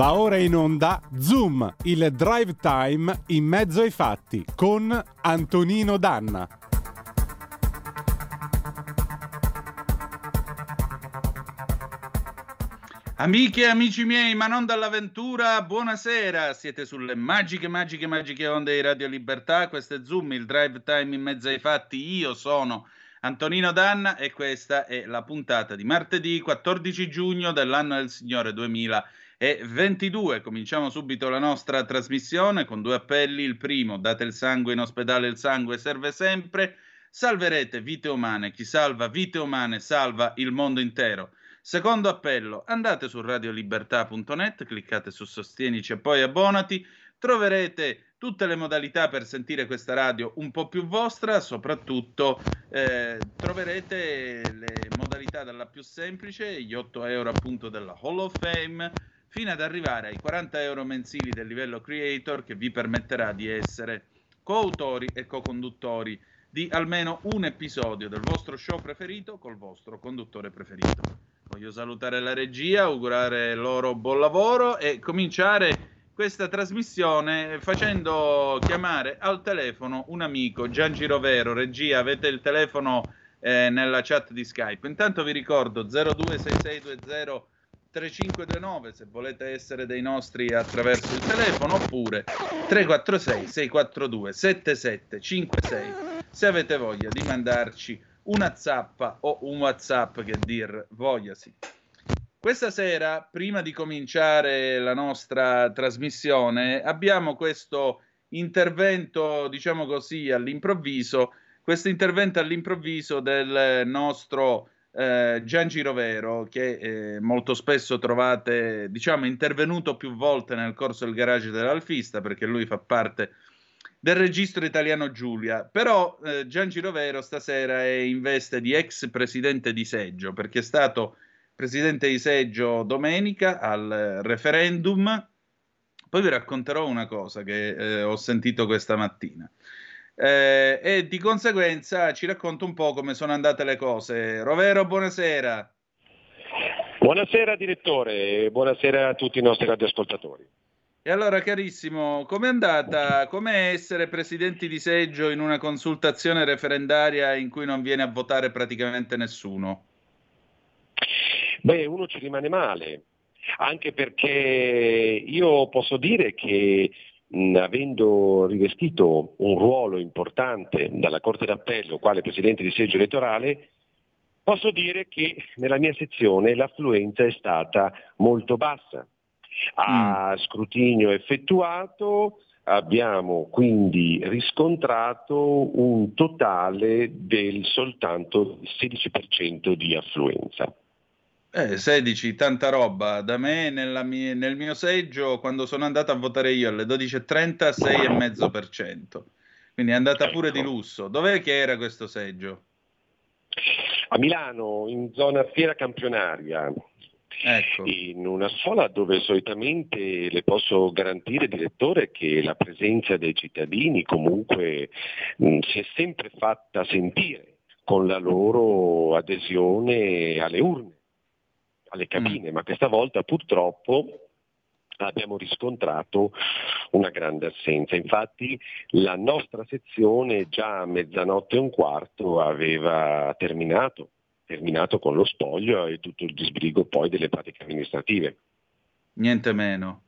Va ora in onda Zoom, il drive time in mezzo ai fatti con Antonino Danna. Amiche e amici miei, ma non dall'avventura, buonasera. Siete sulle magiche, magiche, magiche onde di Radio Libertà. Questo è Zoom, il drive time in mezzo ai fatti. Io sono Antonino Danna e questa è la puntata di martedì 14 giugno dell'anno del Signore 2000 e 22. Cominciamo subito la nostra trasmissione con due appelli. Il primo, date il sangue in ospedale, il sangue serve sempre. Salverete vite umane. Chi salva vite umane salva il mondo intero. Secondo appello, andate su radiolibertà.net, cliccate su Sostienici e poi abbonati. Troverete tutte le modalità per sentire questa radio un po' più vostra, soprattutto eh, troverete le modalità dalla più semplice, gli 8 euro appunto della Hall of Fame, fino ad arrivare ai 40 euro mensili del livello creator che vi permetterà di essere coautori e co-conduttori di almeno un episodio del vostro show preferito col vostro conduttore preferito. Voglio salutare la regia, augurare loro buon lavoro e cominciare questa trasmissione facendo chiamare al telefono un amico, Gian Girovero. Regia, avete il telefono eh, nella chat di Skype. Intanto vi ricordo 026620 3529 se volete essere dei nostri attraverso il telefono oppure 346 642 7756 se avete voglia di mandarci una zappa o un whatsapp che dir vogliasi. Questa sera, prima di cominciare la nostra trasmissione, abbiamo questo intervento, diciamo così, all'improvviso, questo intervento all'improvviso del nostro eh, Gian Girovero, che eh, molto spesso trovate, diciamo, intervenuto più volte nel corso del garage dell'Alfista, perché lui fa parte del registro italiano Giulia. Però eh, Gian Girovero stasera è in veste di ex presidente di seggio, perché è stato presidente di seggio domenica al referendum. Poi vi racconterò una cosa che eh, ho sentito questa mattina eh, e di conseguenza ci racconta un po' come sono andate le cose. Rovero, buonasera. Buonasera direttore e buonasera a tutti i nostri radioascoltatori. E allora carissimo, com'è andata? Com'è essere presidenti di seggio in una consultazione referendaria in cui non viene a votare praticamente nessuno? Beh, uno ci rimane male, anche perché io posso dire che avendo rivestito un ruolo importante dalla Corte d'Appello quale Presidente di seggio elettorale, posso dire che nella mia sezione l'affluenza è stata molto bassa. A mm. scrutinio effettuato abbiamo quindi riscontrato un totale del soltanto 16% di affluenza. Eh, 16, tanta roba. Da me mia, nel mio seggio, quando sono andato a votare io alle 12.30, 6,5%. Quindi è andata ecco. pure di lusso. Dov'è che era questo seggio? A Milano, in zona fiera campionaria. Ecco. In una scuola dove solitamente le posso garantire, direttore, che la presenza dei cittadini comunque mh, si è sempre fatta sentire con la loro adesione alle urne alle cabine, mm. ma questa volta purtroppo abbiamo riscontrato una grande assenza. Infatti la nostra sezione già a mezzanotte e un quarto aveva terminato, terminato con lo spoglio e tutto il disbrigo poi delle pratiche amministrative. Niente meno.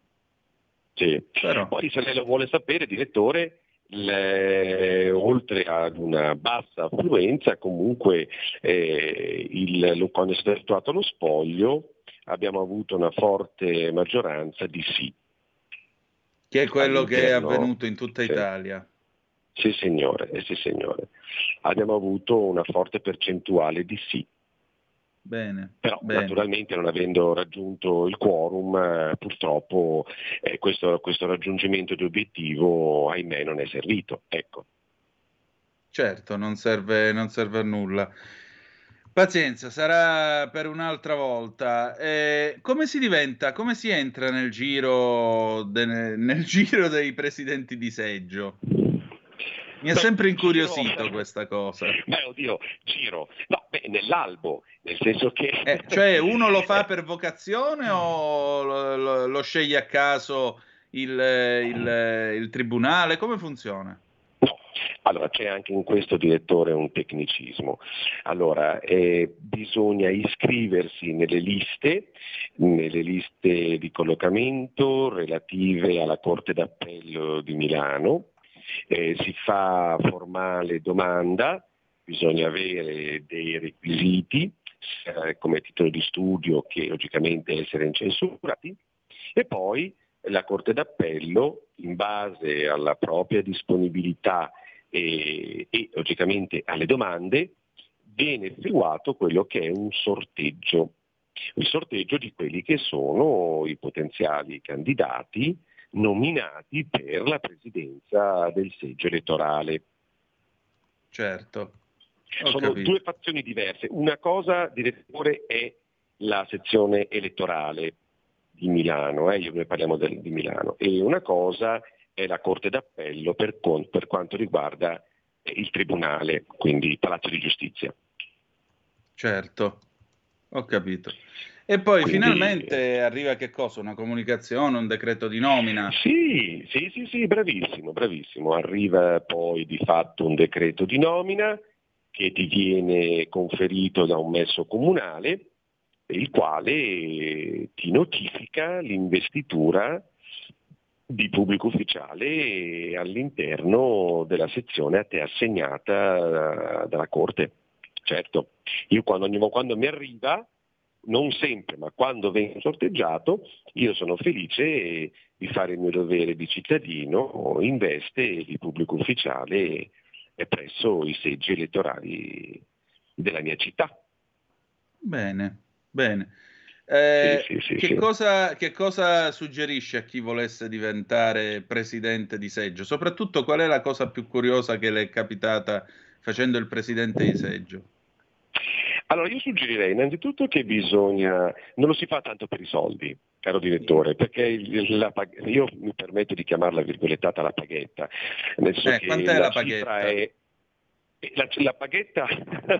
Sì. Però... Poi se lei lo vuole sapere, direttore, le, oltre ad una bassa affluenza, comunque eh, il, quando è stato effettuato lo spoglio abbiamo avuto una forte maggioranza di sì. Che è quello che è avvenuto in tutta sì. Italia. Sì signore, eh, sì signore. Abbiamo avuto una forte percentuale di sì. Bene, Però bene. naturalmente non avendo raggiunto il quorum, eh, purtroppo eh, questo, questo, raggiungimento di obiettivo, ahimè, non è servito. Ecco. Certo, non serve, non serve a nulla. Pazienza, sarà per un'altra volta. Eh, come si diventa, come si entra nel giro, de, nel giro dei presidenti di seggio? Mi ha sempre incuriosito questa cosa. Beh, oddio, giro. No, Beh, nell'albo, nel senso che... Eh, cioè uno lo fa per vocazione o lo, lo, lo sceglie a caso il, il, il tribunale? Come funziona? Allora, c'è anche in questo direttore un tecnicismo. Allora, eh, bisogna iscriversi nelle liste, nelle liste di collocamento relative alla Corte d'Appello di Milano, eh, si fa formale domanda, bisogna avere dei requisiti eh, come titolo di studio che logicamente essere incensurati e poi la Corte d'Appello in base alla propria disponibilità e, e logicamente alle domande, viene effettuato quello che è un sorteggio, il sorteggio di quelli che sono i potenziali candidati nominati per la presidenza del seggio elettorale. Certo. Sono capito. due fazioni diverse. Una cosa, direttore, è la sezione elettorale di Milano, eh, noi parliamo del, di Milano, e una cosa è la Corte d'Appello per, per quanto riguarda il Tribunale, quindi il Palazzo di Giustizia. Certo, ho capito. E poi Quindi, finalmente arriva che cosa? Una comunicazione, un decreto di nomina? Sì, sì, sì, sì, bravissimo, bravissimo. Arriva poi di fatto un decreto di nomina che ti viene conferito da un messo comunale, il quale ti notifica l'investitura di pubblico ufficiale all'interno della sezione a te assegnata dalla Corte. Certo, io quando, quando mi arriva, non sempre, ma quando vengo sorteggiato, io sono felice di fare il mio dovere di cittadino in veste di pubblico ufficiale presso i seggi elettorali della mia città. Bene, bene. Eh, sì, sì, sì, che, cosa, che, cosa, suggerisce a chi volesse diventare presidente di seggio? Soprattutto qual è la cosa più curiosa che le è capitata facendo il presidente di seggio? Allora io suggerirei innanzitutto che bisogna, non lo si fa tanto per i soldi, caro direttore, perché il, la, io mi permetto di chiamarla virgolettata la paghetta, nel senso eh, che la, la paghetta? È, la, la paghetta,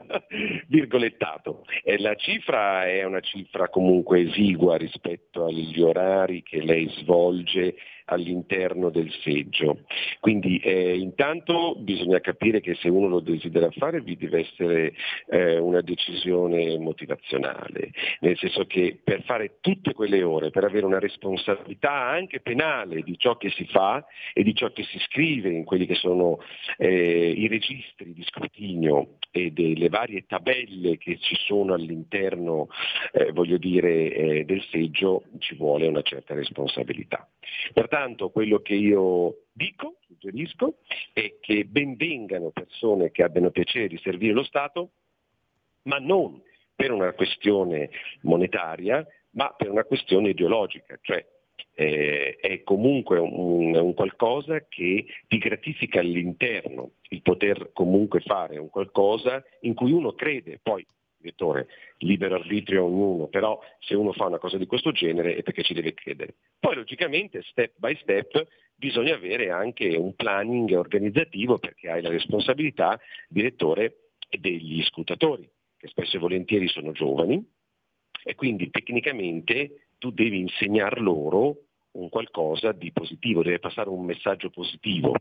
virgolettato, eh, la cifra è una cifra comunque esigua rispetto agli orari che lei svolge all'interno del seggio. Quindi eh, intanto bisogna capire che se uno lo desidera fare vi deve essere eh, una decisione motivazionale, nel senso che per fare tutte quelle ore, per avere una responsabilità anche penale di ciò che si fa e di ciò che si scrive in quelli che sono eh, i registri di scrutinio e delle varie tabelle che ci sono all'interno, eh, voglio dire, eh, del seggio, ci vuole una certa responsabilità. Pertanto quello che io dico, suggerisco, è che benvengano persone che abbiano piacere di servire lo Stato, ma non per una questione monetaria, ma per una questione ideologica, cioè eh, è comunque un, un, qualcosa che ti gratifica all'interno, il poter comunque fare un qualcosa in cui uno crede, poi direttore, libero arbitrio a ognuno, però se uno fa una cosa di questo genere è perché ci deve credere. Poi logicamente, step by step, bisogna avere anche un planning organizzativo perché hai la responsabilità, direttore, degli scrutatori, che spesso e volentieri sono giovani, e quindi tecnicamente tu devi insegnar loro un qualcosa di positivo, deve passare un messaggio positivo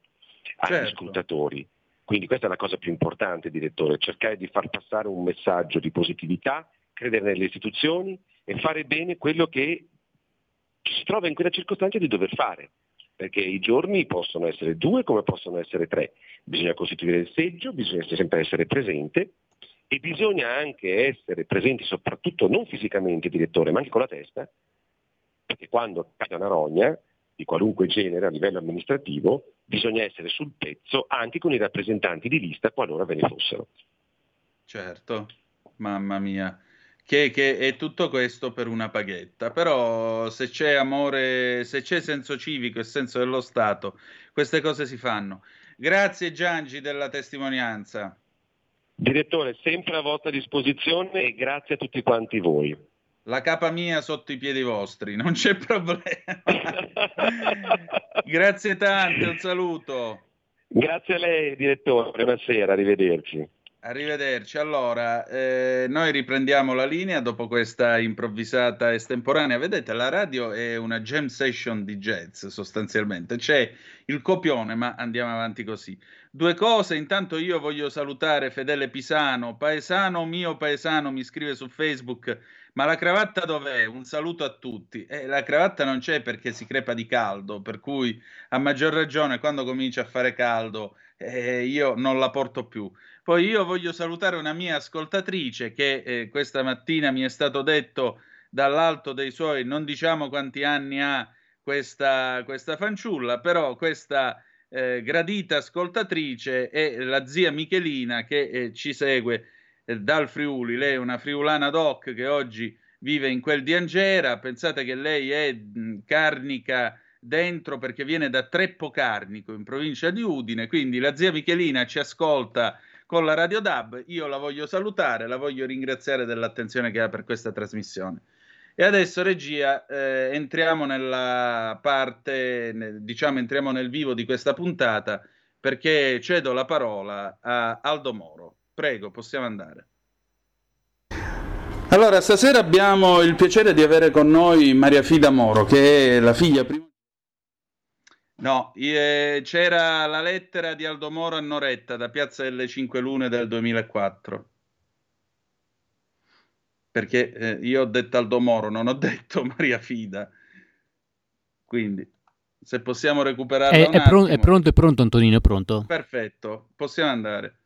agli certo. scrutatori. Quindi questa è la cosa più importante, direttore, cercare di far passare un messaggio di positività, credere nelle istituzioni e fare bene quello che si trova in quella circostanza di dover fare. Perché i giorni possono essere due come possono essere tre. Bisogna costituire il seggio, bisogna sempre essere presente e bisogna anche essere presenti soprattutto non fisicamente, direttore, ma anche con la testa, perché quando cade una rogna, di qualunque genere a livello amministrativo, bisogna essere sul pezzo anche con i rappresentanti di lista qualora ve ne fossero. Certo, mamma mia. Che, che, è tutto questo per una paghetta. Però se c'è amore, se c'è senso civico e senso dello Stato, queste cose si fanno. Grazie Giangi della testimonianza. Direttore, sempre a vostra disposizione e grazie a tutti quanti voi. La capa mia sotto i piedi vostri, non c'è problema. Grazie tante, un saluto. Grazie a lei, direttore. Buonasera, arrivederci. Arrivederci. Allora, eh, noi riprendiamo la linea dopo questa improvvisata estemporanea. Vedete, la radio è una jam session di jazz sostanzialmente. C'è il copione, ma andiamo avanti così. Due cose. Intanto io voglio salutare Fedele Pisano, paesano mio paesano, mi scrive su Facebook. Ma la cravatta dov'è? Un saluto a tutti. Eh, la cravatta non c'è perché si crepa di caldo, per cui a maggior ragione quando comincia a fare caldo eh, io non la porto più. Poi io voglio salutare una mia ascoltatrice che eh, questa mattina mi è stato detto dall'alto dei suoi, non diciamo quanti anni ha questa, questa fanciulla, però questa eh, gradita ascoltatrice è la zia Michelina che eh, ci segue dal Friuli. Lei è una friulana doc che oggi vive in quel di Angera. Pensate che lei è carnica dentro perché viene da Treppo Carnico in provincia di Udine. Quindi la zia Michelina ci ascolta con la Radio DAB. Io la voglio salutare, la voglio ringraziare dell'attenzione che ha per questa trasmissione. E adesso, regia, eh, entriamo nella parte, diciamo, entriamo nel vivo di questa puntata perché cedo la parola a Aldo Moro. Prego, possiamo andare. Allora, stasera abbiamo il piacere di avere con noi Maria Fida Moro, che è la figlia prima No, eh, c'era la lettera di Aldo Moro a Noretta da Piazza delle Cinque Lune del 2004. Perché eh, io ho detto Aldo Moro, non ho detto Maria Fida. Quindi, se possiamo recuperare. È, è, pron- è, pronto, è pronto, Antonino, è pronto. Perfetto, possiamo andare.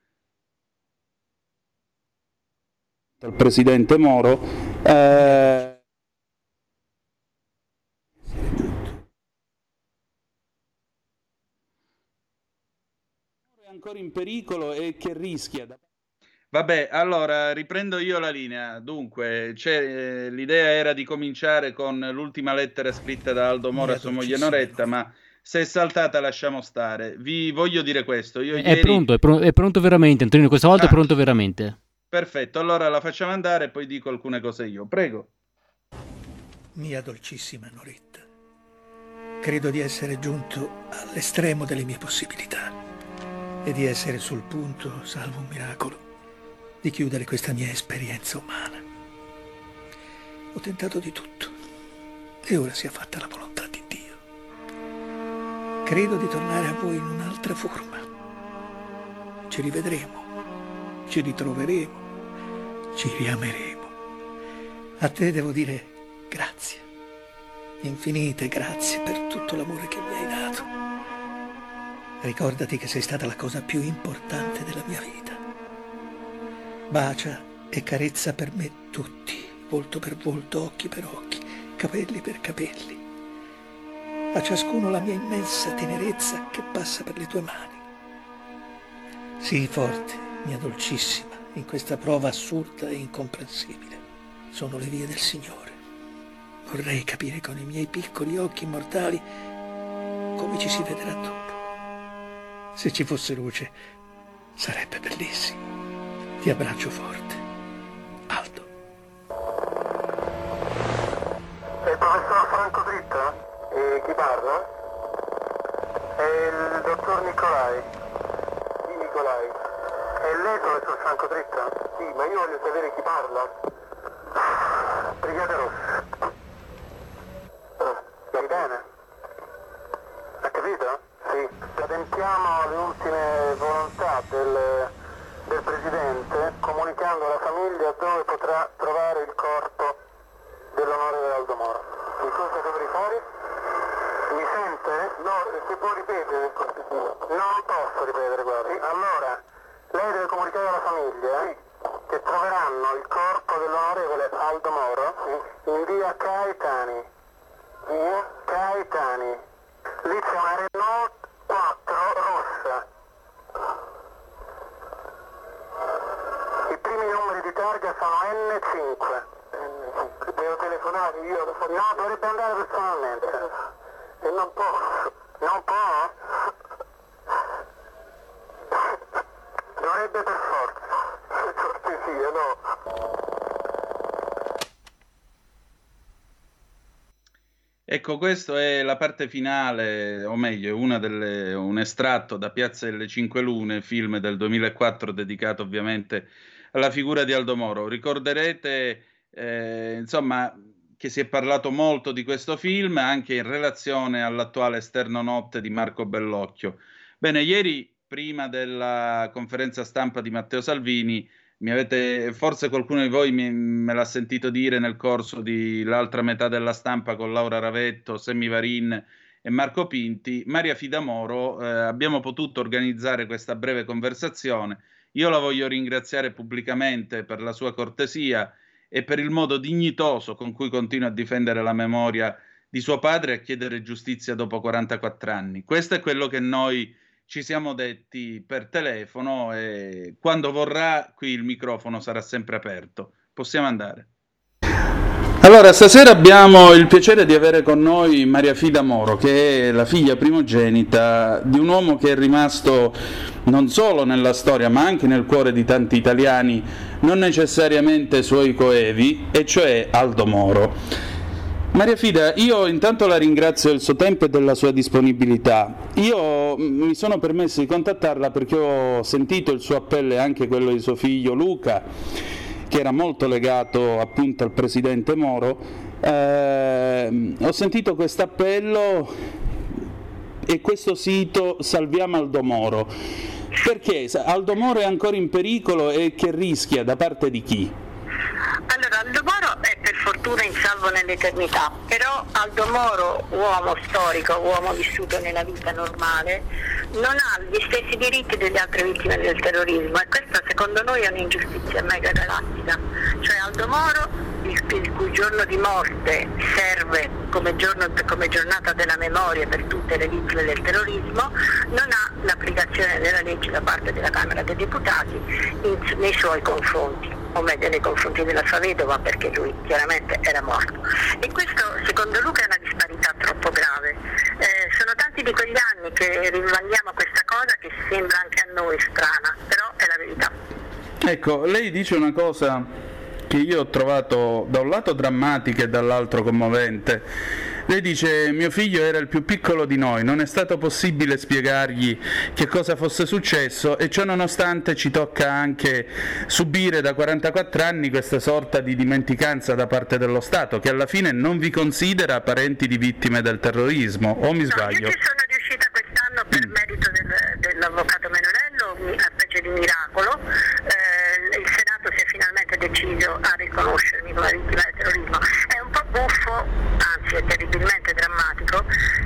Il presidente Moro. Eh ancora in pericolo e che rischia. Vabbè, allora riprendo io la linea. Dunque, eh, l'idea era di cominciare con l'ultima lettera scritta da Aldo Moro a sua moglie Noretta, ma se è saltata lasciamo stare. Vi voglio dire questo. Io è, pronto, è, pronto, è pronto veramente, Antonino, questa volta ah, è pronto veramente. Perfetto, allora la facciamo andare e poi dico alcune cose io. Prego. Mia dolcissima Noretta, credo di essere giunto all'estremo delle mie possibilità e di essere sul punto, salvo un miracolo, di chiudere questa mia esperienza umana. Ho tentato di tutto e ora sia fatta la volontà di Dio. Credo di tornare a voi in un'altra forma. Ci rivedremo, ci ritroveremo, ci riameremo. A te devo dire grazie, infinite grazie per tutto l'amore che mi hai dato Ricordati che sei stata la cosa più importante della mia vita. Bacia e carezza per me tutti, volto per volto, occhi per occhi, capelli per capelli. A ciascuno la mia immensa tenerezza che passa per le tue mani. Sii forte, mia dolcissima, in questa prova assurda e incomprensibile. Sono le vie del Signore. Vorrei capire con i miei piccoli occhi mortali come ci si vedrà dopo. Se ci fosse luce, sarebbe bellissimo. Ti abbraccio forte. Aldo. È il professor Franco Dritta? E chi parla? È il dottor Nicolai. Lei, professor Franco Dritta? Sì, ma io voglio sapere chi parla. Brigata Rossa. Ah, stai bene? Ha capito? Sì, adempiamo alle ultime volontà del, del Presidente comunicando alla famiglia dove potrà trovare il corpo dell'onorevole Aldo Moro. Che cosa dovrei fare? Mi sente? No, se può ripetere Non posso ripetere, guardi. Allora, lei deve comunicare alla famiglia sì. che troveranno il corpo dell'onorevole Aldo Moro sì. in via Caetani. Via Caetani. Lì c'è una Renault 4 rossa. I primi numeri di targa sono N5. N5. Devo telefonare io? No, dovrebbe andare personalmente. E non posso. Non può? Dovrebbe per forza. Cortesia, no. Ecco, questo è la parte finale, o meglio, delle, un estratto da Piazza delle Cinque Lune, film del 2004 dedicato ovviamente alla figura di Aldo Moro. Ricorderete, eh, insomma, che si è parlato molto di questo film anche in relazione all'attuale esterno notte di Marco Bellocchio. Bene, ieri, prima della conferenza stampa di Matteo Salvini, avete, forse qualcuno di voi mi, me l'ha sentito dire nel corso dell'altra metà della stampa con Laura Ravetto, Semmi Varin e Marco Pinti, Maria Fidamoro, eh, abbiamo potuto organizzare questa breve conversazione. Io la voglio ringraziare pubblicamente per la sua cortesia e per il modo dignitoso con cui continua a difendere la memoria di suo padre e a chiedere giustizia dopo 44 anni. Questo è quello che noi ci siamo detti per telefono e quando vorrà qui il microfono sarà sempre aperto. Possiamo andare. Allora, stasera abbiamo il piacere di avere con noi Maria Fida Moro, che è la figlia primogenita di un uomo che è rimasto non solo nella storia, ma anche nel cuore di tanti italiani, non necessariamente suoi coevi, e cioè Aldo Moro. Maria Fida, io intanto la ringrazio del suo tempo e della sua disponibilità. Io mm, mi sono permesso di contattarla perché ho sentito il suo appello e anche quello di suo figlio Luca, che era molto legato appunto al presidente Moro. Eh, ho sentito questo appello e questo sito Salviamo Aldo Moro. Perché Aldo Moro è ancora in pericolo e che rischia da parte di chi? Allora, Aldo Moro fortuna in salvo nell'eternità, però Aldo Moro, uomo storico, uomo vissuto nella vita normale, non ha gli stessi diritti delle altre vittime del terrorismo. E questa secondo noi è un'ingiustizia mega galattica. Cioè Aldo Moro, il, il cui giorno di morte serve come, giorno, come giornata della memoria per tutte le vittime del terrorismo, non ha l'applicazione della legge da parte della Camera dei Deputati in, nei suoi confronti o meglio nei confronti della sua vedova perché lui chiaramente era morto. E questo secondo Luca è una disparità troppo grave. Eh, sono tanti di quegli anni che rinvaliamo questa cosa che sembra anche a noi strana, però è la verità. Ecco, lei dice una cosa che io ho trovato da un lato drammatica e dall'altro commovente lei dice mio figlio era il più piccolo di noi, non è stato possibile spiegargli che cosa fosse successo e ciò nonostante ci tocca anche subire da 44 anni questa sorta di dimenticanza da parte dello Stato che alla fine non vi considera parenti di vittime del terrorismo, o mi sbaglio? No, io ci sono riuscita quest'anno per mm. merito del, dell'avvocato Menonello, una specie di miracolo. Eh, il Senato si è finalmente deciso a riconoscermi come vittima del terrorismo. È un po' buffo, anzi è terribilmente drammatico,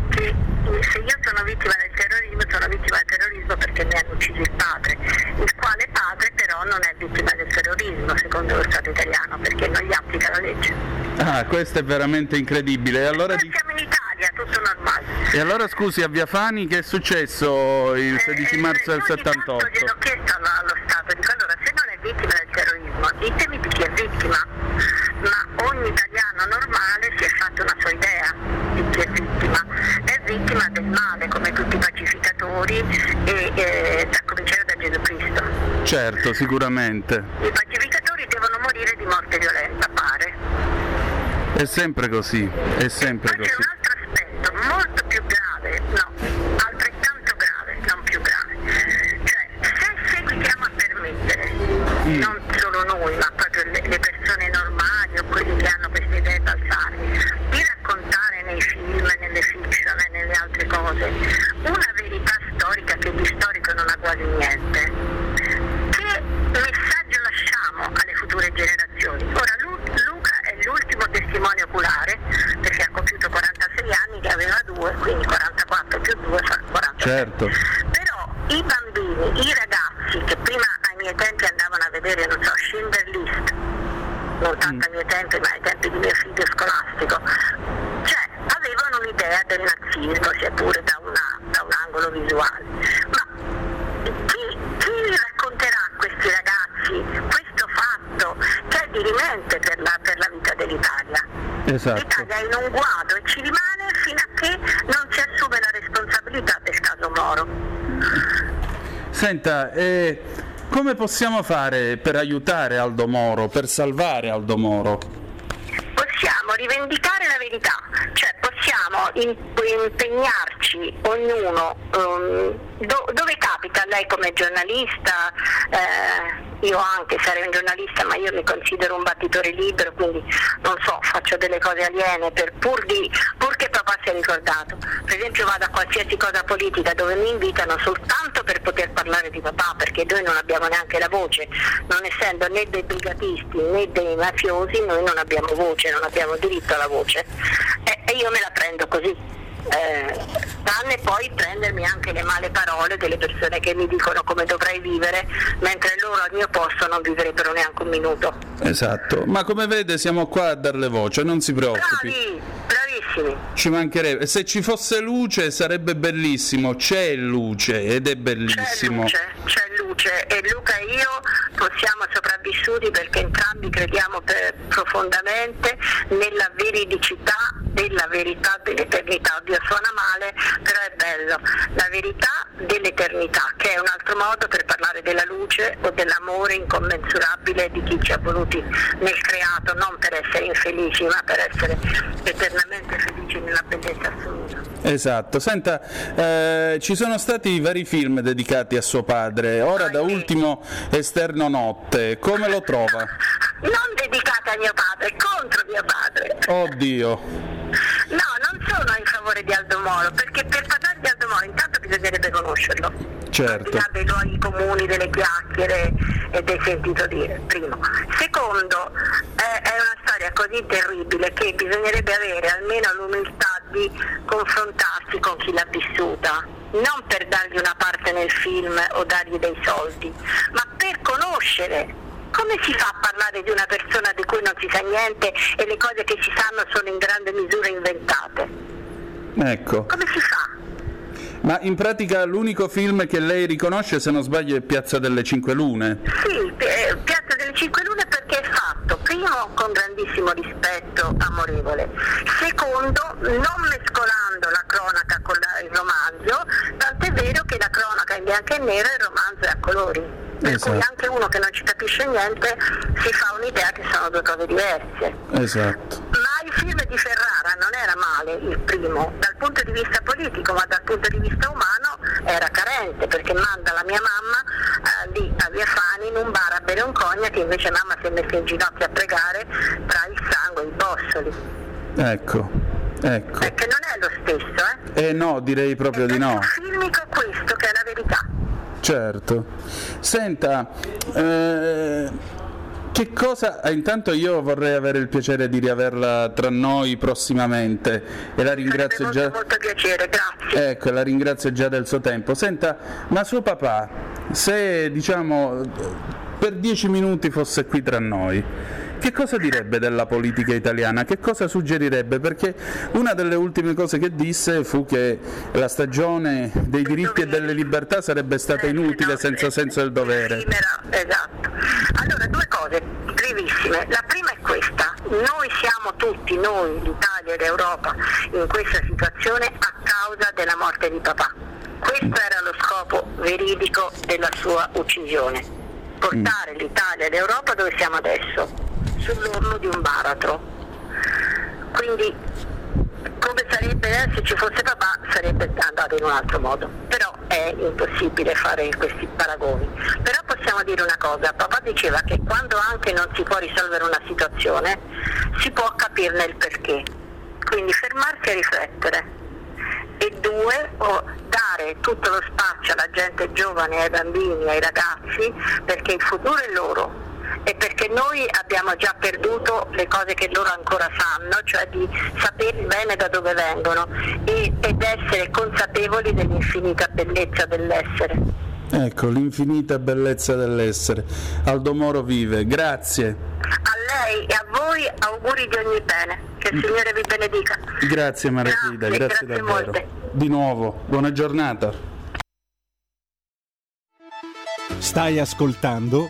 che se io sono vittima del terrorismo sono vittima del terrorismo perché mi hanno ucciso il padre, il quale padre però non è vittima del terrorismo secondo lo Stato italiano perché non gli applica la legge. Ah, questo è veramente incredibile. allora Noi siamo in Italia, tutto normale. E allora scusi, a Via Fani che è successo il 16 eh, marzo del 78? Io gliel'ho chiesto allo Stato, allora se non è vittima del terrorismo, ditemi di chi è vittima ma ogni italiano normale si è fatto una sua idea di chi è vittima. È vittima del male, come tutti i pacificatori, e, e da cominciare da Gesù Cristo. Certo, sicuramente. I pacificatori devono morire di morte violenta, pare. È sempre così, è sempre così. C'è un altro aspetto molto più grave, no, altrettanto grave, non più grave. Cioè, se seguitiamo a permettere, mm. non solo noi, ma proprio le, le persone normali o quelli che hanno queste idee balzane, di raccontare nei film, nelle fiction e nelle altre cose una verità storica che di storico non ha quasi niente. Che messaggio lasciamo alle future generazioni? Ora Lu- Luca è l'ultimo testimone oculare perché ha compiuto 46 anni che aveva due, quindi 44 più 2 fa 46. Certo. Però i bambini, i ragazzi che prima miei tempi andavano a vedere, non so, Schindler List, non tanto ai miei tempi ma ai tempi di mio figlio scolastico, cioè avevano un'idea del nazismo, sia pure da, una, da un angolo visuale. Ma chi, chi, racconterà a questi ragazzi questo fatto che è dirimente per la, per la vita dell'Italia? Esatto. L'Italia è in un guado e ci rimane fino a che non si assume la responsabilità del caso Moro. Senta, eh, come possiamo fare per aiutare Aldo Moro, per salvare Aldo Moro? Possiamo rivendicare la verità, cioè possiamo impegnarci ognuno um, do, dove capita? Lei come giornalista, eh, io anche sarei un giornalista ma io mi considero un battitore libero quindi non so, faccio delle cose aliene per, pur, di, pur che papà sia ricordato. Per esempio vado a qualsiasi cosa politica dove mi invitano soltanto per poter parlare di papà perché noi non abbiamo neanche la voce, non essendo né dei brigatisti né dei mafiosi noi non abbiamo voce, non abbiamo diritto alla voce e, e io me la prendo così eh, tranne poi prendermi anche le male parole delle persone che mi dicono come dovrei vivere, mentre loro al mio posto non vivrebbero neanche un minuto. Esatto, ma come vede siamo qua a darle voce, non si preoccupi. Bravi, bravissimi. Ci mancherebbe, se ci fosse luce sarebbe bellissimo, c'è luce ed è bellissimo. C'è luce, c'è luce e Luca e io possiamo sopravvissuti perché entrambi crediamo profondamente nella veridicità della verità dell'eternità. Oddio, suona male, però è bello. La verità dell'eternità, che è un altro modo per parlare della luce o dell'amore incommensurabile di chi ci ha voluti nel creato, non per essere infelici, ma per essere eternamente felici nella bellezza assoluta. Esatto, senta, eh, ci sono stati vari film dedicati a suo padre, ora da ultimo Esterno Notte, come lo trova? Non dedicata a mio padre, contro mio padre. Oddio. No, non sono in favore di Aldo Moro, perché per parlare di Aldo Moro intanto bisognerebbe conoscerlo. Certo. Al dei luoghi comuni, delle chiacchiere e del sentito dire, primo. Secondo, eh, è una storia così terribile che bisognerebbe avere almeno l'umiltà di confrontarsi con chi l'ha vissuta, non per dargli una parte nel film o dargli dei soldi, ma per conoscere come si fa a parlare di una persona di cui non si sa niente e le cose che si sanno sono in grande misura inventate? Ecco. Come si fa? Ma in pratica l'unico film che lei riconosce, se non sbaglio, è Piazza delle Cinque Lune. Sì, eh, Piazza delle Cinque Lune fatto, primo, con grandissimo rispetto amorevole, secondo, non mescolando la cronaca con il romanzo, tant'è vero che la cronaca in bianco e nero e il romanzo è a colori per esatto. cui anche uno che non ci capisce niente si fa un'idea che sono due cose diverse. Esatto. Ma il film di Ferrara non era male il primo, dal punto di vista politico, ma dal punto di vista umano era carente perché manda la mia mamma eh, lì a Via Fani in un bar a bere un cognac che invece mamma si è messa in ginocchio a pregare tra il sangue e i bossoli. Ecco. Ecco. Perché non è lo stesso, eh? Eh no, direi proprio di no. È filmico questo che è la verità. Certo. Senta, eh, che cosa... Eh, intanto io vorrei avere il piacere di riaverla tra noi prossimamente e la ringrazio molto, già... Molto piacere, grazie. Ecco, la ringrazio già del suo tempo. Senta, ma suo papà, se diciamo per dieci minuti fosse qui tra noi, che cosa direbbe della politica italiana? Che cosa suggerirebbe? Perché una delle ultime cose che disse fu che la stagione dei diritti e delle libertà sarebbe stata inutile senza senso del dovere. Esatto. Allora, due cose brevissime. La prima è questa. Noi siamo tutti, noi, l'Italia e l'Europa, in questa situazione a causa della morte di papà. Questo era lo scopo veridico della sua uccisione. Portare l'Italia e l'Europa dove siamo adesso sull'orlo di un baratro. Quindi come sarebbe eh, se ci fosse papà sarebbe andato in un altro modo, però è impossibile fare questi paragoni. Però possiamo dire una cosa, papà diceva che quando anche non si può risolvere una situazione si può capirne il perché, quindi fermarsi a riflettere. E due, o dare tutto lo spazio alla gente giovane, ai bambini, ai ragazzi, perché il futuro è loro, e perché noi abbiamo già perduto le cose che loro ancora sanno, cioè di sapere bene da dove vengono e, ed essere consapevoli dell'infinita bellezza dell'essere. Ecco, l'infinita bellezza dell'essere. Aldo Moro vive, grazie. A lei e a voi auguri di ogni bene. Che il Signore vi benedica. Grazie Marafida, grazie, grazie, grazie davvero. Molte. Di nuovo, buona giornata. Stai ascoltando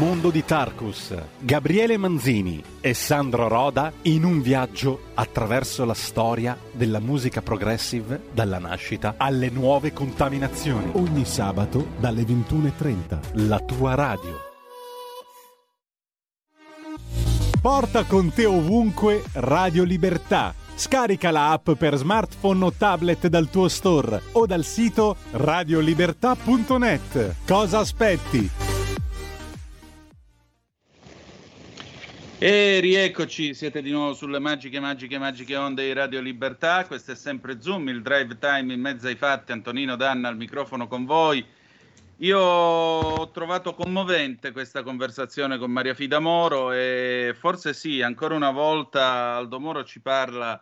Mondo di Tarkus, Gabriele Manzini e Sandro Roda in un viaggio attraverso la storia della musica progressive dalla nascita alle nuove contaminazioni. Ogni sabato dalle 21.30, la tua radio. Porta con te ovunque Radio Libertà. Scarica la app per smartphone o tablet dal tuo store o dal sito radiolibertà.net. Cosa aspetti? E rieccoci, siete di nuovo sulle magiche, magiche, magiche onde di Radio Libertà. Questo è sempre Zoom, il drive time in mezzo ai fatti. Antonino Danna al microfono con voi. Io ho trovato commovente questa conversazione con Maria Fida Moro e forse sì, ancora una volta Aldo Moro ci parla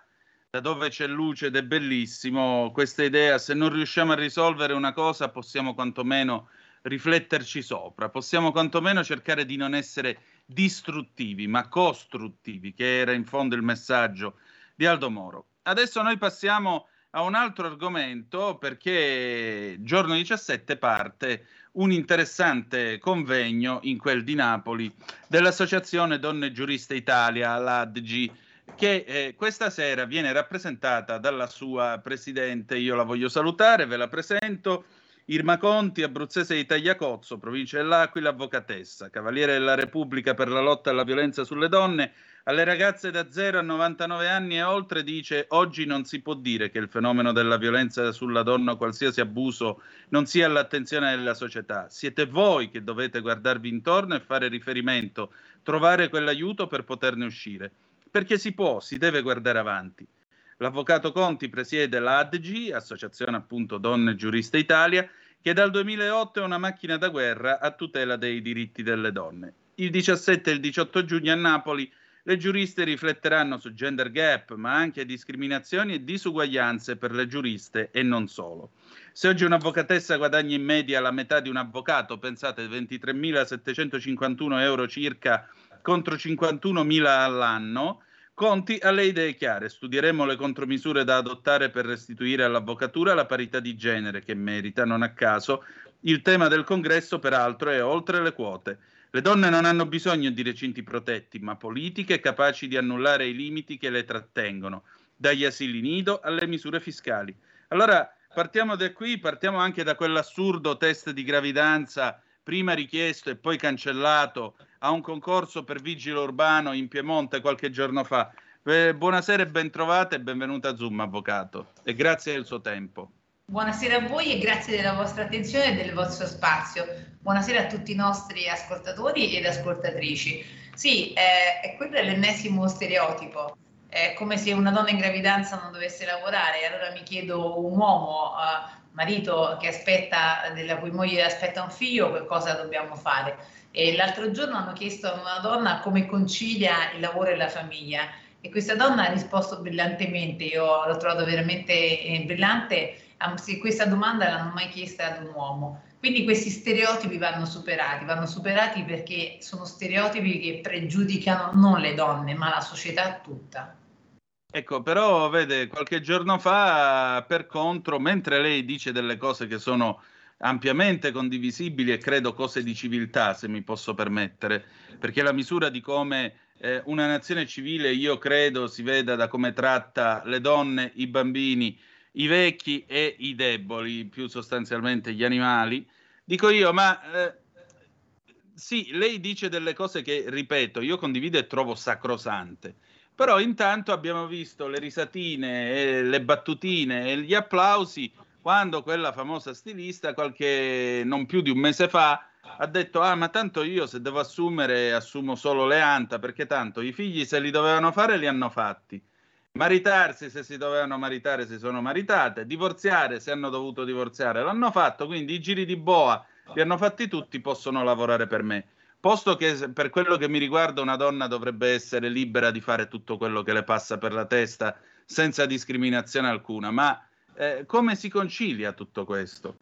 da dove c'è luce ed è bellissimo questa idea. Se non riusciamo a risolvere una cosa, possiamo quantomeno rifletterci sopra, possiamo quantomeno cercare di non essere distruttivi ma costruttivi, che era in fondo il messaggio di Aldo Moro. Adesso noi passiamo a un altro argomento perché giorno 17 parte un interessante convegno in quel di Napoli dell'Associazione Donne Giuriste Italia, l'ADG, che eh, questa sera viene rappresentata dalla sua presidente. Io la voglio salutare, ve la presento. Irma Conti, abruzzese di Tagliacozzo, provincia dell'Aquila, avvocatessa, cavaliere della Repubblica per la lotta alla violenza sulle donne, alle ragazze da 0 a 99 anni e oltre dice oggi non si può dire che il fenomeno della violenza sulla donna o qualsiasi abuso non sia all'attenzione della società. Siete voi che dovete guardarvi intorno e fare riferimento, trovare quell'aiuto per poterne uscire. Perché si può, si deve guardare avanti. L'avvocato Conti presiede l'ADG, Associazione appunto Donne Giuriste Italia, che dal 2008 è una macchina da guerra a tutela dei diritti delle donne. Il 17 e il 18 giugno a Napoli le giuriste rifletteranno su gender gap, ma anche discriminazioni e disuguaglianze per le giuriste e non solo. Se oggi un'avvocatessa guadagna in media la metà di un avvocato, pensate 23.751 euro circa contro 51.000 all'anno, Conti ha le idee chiare, studieremo le contromisure da adottare per restituire all'avvocatura la parità di genere che merita, non a caso. Il tema del congresso, peraltro, è oltre le quote. Le donne non hanno bisogno di recinti protetti, ma politiche capaci di annullare i limiti che le trattengono, dagli asili nido alle misure fiscali. Allora, partiamo da qui, partiamo anche da quell'assurdo test di gravidanza prima richiesto e poi cancellato a un concorso per vigile urbano in Piemonte qualche giorno fa. Eh, buonasera e bentrovata e benvenuta a Zoom, avvocato, e grazie del suo tempo. Buonasera a voi e grazie della vostra attenzione e del vostro spazio. Buonasera a tutti i nostri ascoltatori ed ascoltatrici. Sì, eh, è quello l'ennesimo stereotipo. È come se una donna in gravidanza non dovesse lavorare. Allora mi chiedo un uomo eh, marito che aspetta, della cui moglie aspetta un figlio, che cosa dobbiamo fare? E l'altro giorno hanno chiesto a una donna come concilia il lavoro e la famiglia e questa donna ha risposto brillantemente, io l'ho trovato veramente eh, brillante, anzi questa domanda l'hanno mai chiesta ad un uomo. Quindi questi stereotipi vanno superati, vanno superati perché sono stereotipi che pregiudicano non le donne, ma la società tutta. Ecco, però vede, qualche giorno fa, per contro, mentre lei dice delle cose che sono ampiamente condivisibili e credo cose di civiltà, se mi posso permettere, perché la misura di come eh, una nazione civile, io credo, si veda da come tratta le donne, i bambini, i vecchi e i deboli, più sostanzialmente gli animali. Dico io, ma eh, sì, lei dice delle cose che, ripeto, io condivido e trovo sacrosante. Però intanto abbiamo visto le risatine, le battutine e gli applausi quando quella famosa stilista, qualche non più di un mese fa, ha detto: Ah, ma tanto io se devo assumere, assumo solo le anta, perché tanto i figli se li dovevano fare, li hanno fatti. Maritarsi se si dovevano maritare, si sono maritate. Divorziare se hanno dovuto divorziare, l'hanno fatto. Quindi i giri di boa li hanno fatti tutti, possono lavorare per me. Posto che per quello che mi riguarda una donna dovrebbe essere libera di fare tutto quello che le passa per la testa senza discriminazione alcuna, ma eh, come si concilia tutto questo?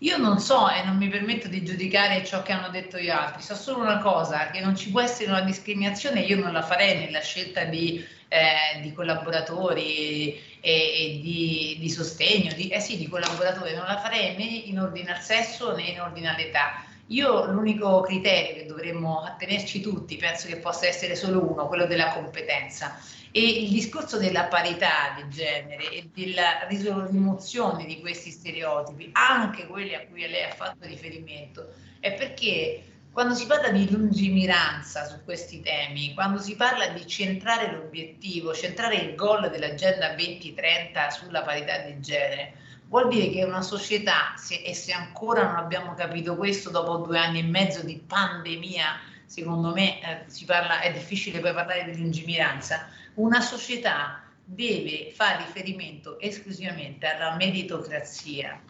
Io non so e non mi permetto di giudicare ciò che hanno detto gli altri, so solo una cosa, che non ci può essere una discriminazione, io non la farei nella scelta di, eh, di collaboratori e, e di, di, sostegno, di, eh sì, di collaboratori, non la farei né in ordine al sesso né in ordine all'età. Io l'unico criterio che dovremmo attenerci tutti, penso che possa essere solo uno, quello della competenza. E il discorso della parità di genere e della rimozione di questi stereotipi, anche quelli a cui lei ha fatto riferimento, è perché quando si parla di lungimiranza su questi temi, quando si parla di centrare l'obiettivo, centrare il goal dell'agenda 2030 sulla parità di genere, vuol dire che una società, se, e se ancora non abbiamo capito questo dopo due anni e mezzo di pandemia, secondo me eh, parla, è difficile poi parlare di lungimiranza, una società deve fare riferimento esclusivamente alla meritocrazia.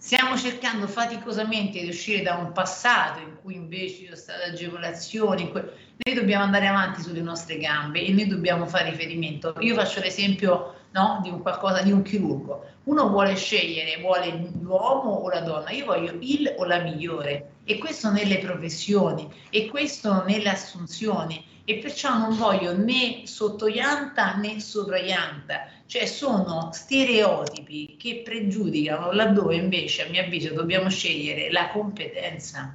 Stiamo cercando faticosamente di uscire da un passato in cui invece ci sono state agevolazioni. Noi dobbiamo andare avanti sulle nostre gambe e noi dobbiamo fare riferimento. Io faccio l'esempio no, di un qualcosa di un chirurgo. Uno vuole scegliere, vuole l'uomo o la donna. Io voglio il o la migliore. E questo nelle professioni, e questo nelle assunzioni e perciò non voglio né sottoianta né sopraianta, cioè sono stereotipi che pregiudicano laddove invece a mio avviso dobbiamo scegliere la competenza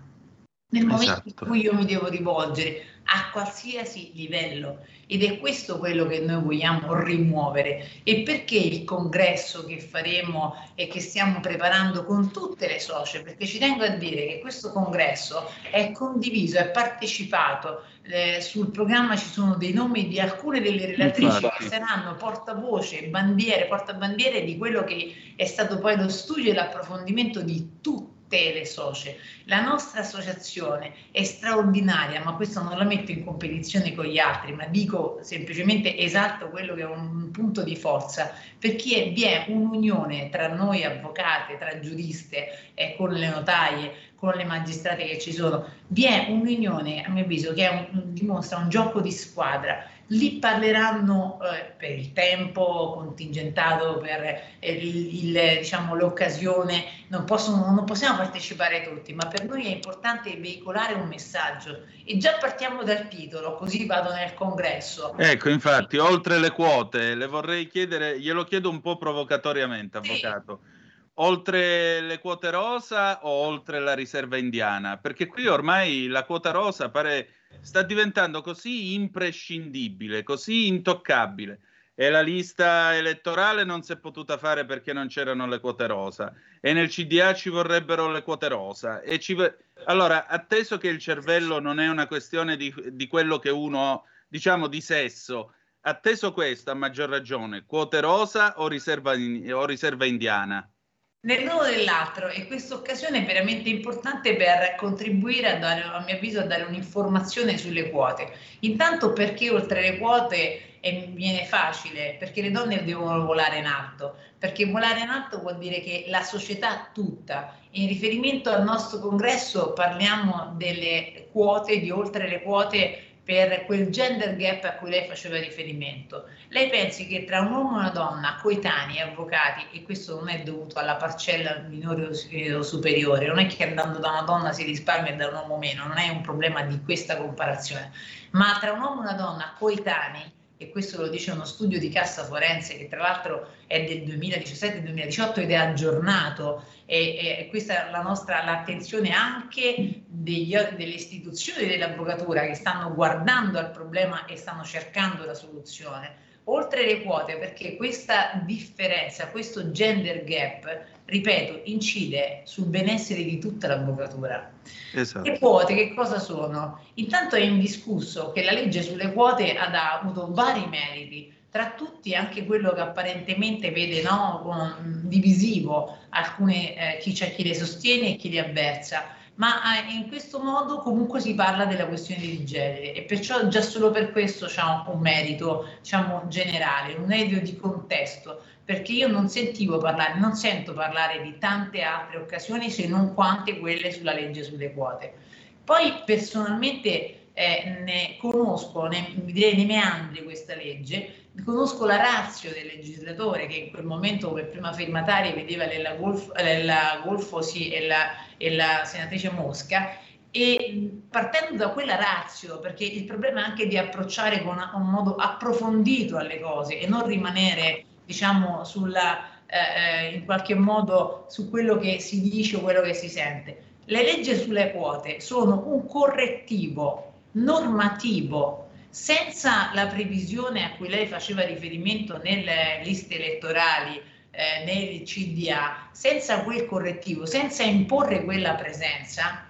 nel momento esatto. in cui io mi devo rivolgere a qualsiasi livello. Ed è questo quello che noi vogliamo rimuovere. E perché il congresso che faremo e che stiamo preparando con tutte le socie? Perché ci tengo a dire che questo congresso è condiviso, è partecipato. Eh, sul programma ci sono dei nomi di alcune delle relatrici Infatti. che saranno portavoce, bandiere, portabandiere di quello che è stato poi lo studio e l'approfondimento di tutti le socie. La nostra associazione è straordinaria, ma questo non la metto in competizione con gli altri, ma dico semplicemente esatto quello che è un punto di forza, perché vi è un'unione tra noi avvocate, tra giuriste, eh, con le notaie, con le magistrate che ci sono. Vi è un'unione, a mio avviso, che un, dimostra un gioco di squadra lì parleranno eh, per il tempo contingentato, per eh, il, il, diciamo, l'occasione, non, possono, non possiamo partecipare tutti, ma per noi è importante veicolare un messaggio e già partiamo dal titolo, così vado nel congresso. Ecco, infatti, oltre le quote, le vorrei chiedere, glielo chiedo un po' provocatoriamente, avvocato. Sì oltre le quote rosa o oltre la riserva indiana? Perché qui ormai la quota rosa pare sta diventando così imprescindibile, così intoccabile. E la lista elettorale non si è potuta fare perché non c'erano le quote rosa. E nel CDA ci vorrebbero le quote rosa. Ci... Allora, atteso che il cervello non è una questione di, di quello che uno, diciamo, di sesso, atteso questo, a maggior ragione, quote rosa o riserva, o riserva indiana? Nell'uno dell'altro e questa occasione è veramente importante per contribuire a dare, a mio avviso, a dare un'informazione sulle quote. Intanto perché oltre le quote è, viene facile, perché le donne devono volare in alto, perché volare in alto vuol dire che la società tutta, in riferimento al nostro congresso parliamo delle quote, di oltre le quote per quel gender gap a cui lei faceva riferimento. Lei pensi che tra un uomo e una donna, coetanei, avvocati, e questo non è dovuto alla parcella minore o superiore, non è che andando da una donna si risparmia e da un uomo meno, non è un problema di questa comparazione, ma tra un uomo e una donna coetanei e questo lo dice uno studio di Cassa Forense che tra l'altro è del 2017-2018 ed è aggiornato. E, e questa è la nostra l'attenzione anche degli, delle istituzioni dell'avvocatura che stanno guardando al problema e stanno cercando la soluzione. Oltre le quote, perché questa differenza, questo gender gap, ripeto, incide sul benessere di tutta l'avvocatura. Esatto. Le quote che cosa sono? Intanto è indiscusso che la legge sulle quote ha avuto vari meriti, tra tutti anche quello che apparentemente vede no, divisivo alcune, eh, chi c'è chi le sostiene e chi le avversa ma eh, in questo modo comunque si parla della questione di genere e perciò già solo per questo c'è un, un merito diciamo, generale, un merito di contesto, perché io non sentivo parlare, non sento parlare di tante altre occasioni se non quante quelle sulla legge sulle quote. Poi personalmente eh, ne conosco, ne, direi nei meandri questa legge, conosco la razio del legislatore che in quel momento come prima firmataria vedeva Lella, Golf, Lella Golfosi e la, e la senatrice Mosca e partendo da quella razio, perché il problema è anche di approcciare con un modo approfondito alle cose e non rimanere, diciamo, sulla, eh, eh, in qualche modo su quello che si dice o quello che si sente. Le leggi sulle quote sono un correttivo normativo senza la previsione a cui lei faceva riferimento nelle liste elettorali, eh, nel CDA, senza quel correttivo, senza imporre quella presenza,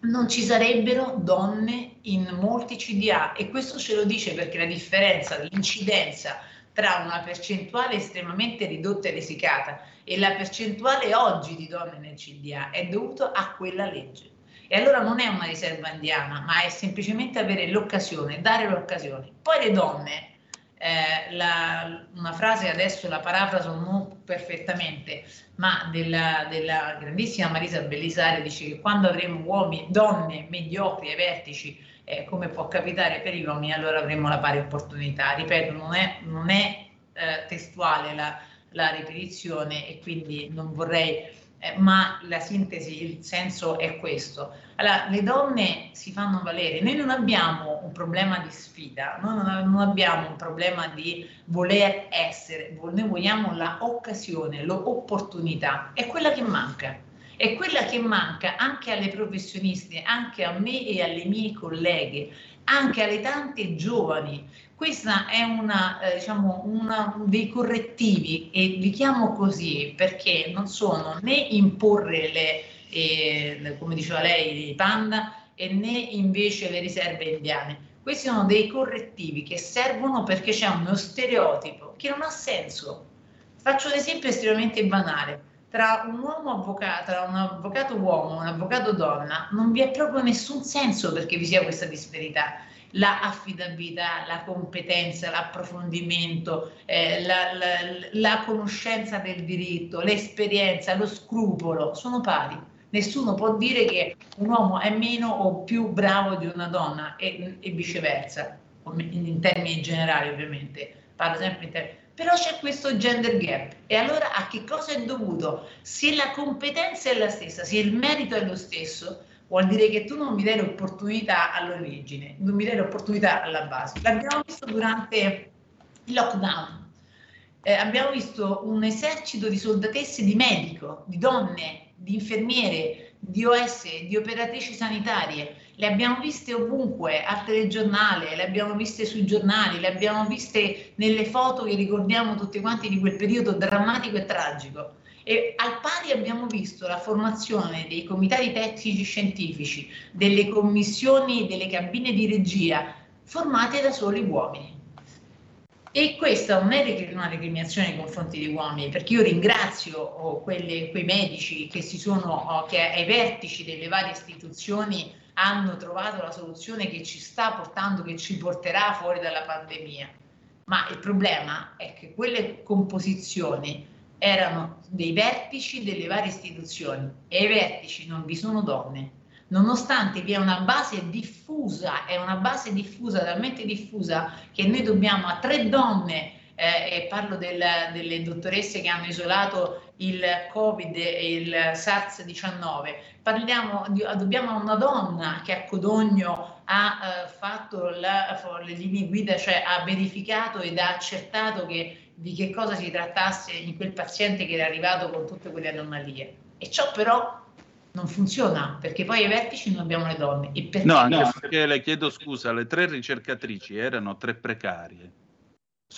non ci sarebbero donne in molti CDA e questo ce lo dice perché la differenza, l'incidenza tra una percentuale estremamente ridotta e risicata e la percentuale oggi di donne nel CDA è dovuta a quella legge. E allora non è una riserva indiana, ma è semplicemente avere l'occasione, dare l'occasione. Poi le donne, eh, la, una frase adesso la parafraso non perfettamente, ma della, della grandissima Marisa Bellisario dice che quando avremo uomini, donne mediocri ai vertici, eh, come può capitare per gli uomini, allora avremo la pari opportunità. Ripeto, non è, non è eh, testuale la, la ripetizione e quindi non vorrei eh, ma la sintesi, il senso è questo. Allora, le donne si fanno valere, noi non abbiamo un problema di sfida, noi non, non abbiamo un problema di voler essere, noi vogliamo l'occasione, l'opportunità, è quella che manca. È quella che manca anche alle professioniste, anche a me e alle mie colleghe, anche alle tante giovani questa è una, eh, diciamo, una dei correttivi e li chiamo così perché non sono né imporre le, eh, come diceva lei, i panda e né invece le riserve indiane. Questi sono dei correttivi che servono perché c'è uno stereotipo che non ha senso. Faccio un esempio estremamente banale. Tra un uomo avvocato, tra un avvocato uomo un avvocato donna non vi è proprio nessun senso perché vi sia questa disparità la affidabilità, la competenza, l'approfondimento, eh, la, la, la conoscenza del diritto, l'esperienza, lo scrupolo sono pari. Nessuno può dire che un uomo è meno o più bravo di una donna e, e viceversa, in termini generali ovviamente, parlo sempre in termini però c'è questo gender gap e allora a che cosa è dovuto? Se la competenza è la stessa, se il merito è lo stesso, vuol dire che tu non mi dai l'opportunità all'origine, non mi dai l'opportunità alla base. L'abbiamo visto durante il lockdown. Eh, abbiamo visto un esercito di soldatesse di medico, di donne, di infermiere, di OS, di operatrici sanitarie. Le abbiamo viste ovunque, al telegiornale, le abbiamo viste sui giornali, le abbiamo viste nelle foto che ricordiamo tutti quanti di quel periodo drammatico e tragico. E al pari abbiamo visto la formazione dei comitati tecnici scientifici, delle commissioni, delle cabine di regia formate da soli uomini. E questa non è una recriminazione nei confronti degli uomini, perché io ringrazio oh, quelle, quei medici che, si sono, oh, che ai vertici delle varie istituzioni hanno trovato la soluzione che ci sta portando, che ci porterà fuori dalla pandemia. Ma il problema è che quelle composizioni erano dei vertici delle varie istituzioni e ai vertici non vi sono donne, nonostante vi è una base diffusa, è una base diffusa, talmente diffusa che noi dobbiamo a tre donne, eh, e parlo del, delle dottoresse che hanno isolato il Covid e il SARS-19, parliamo di, dobbiamo a una donna che a Codogno ha eh, fatto la, le linee guida, cioè ha verificato ed ha accertato che, di che cosa si trattasse in quel paziente che era arrivato con tutte quelle anomalie. E ciò però non funziona perché poi ai vertici non abbiamo le donne. E perché no, anche perché le chiedo scusa, le tre ricercatrici erano tre precarie.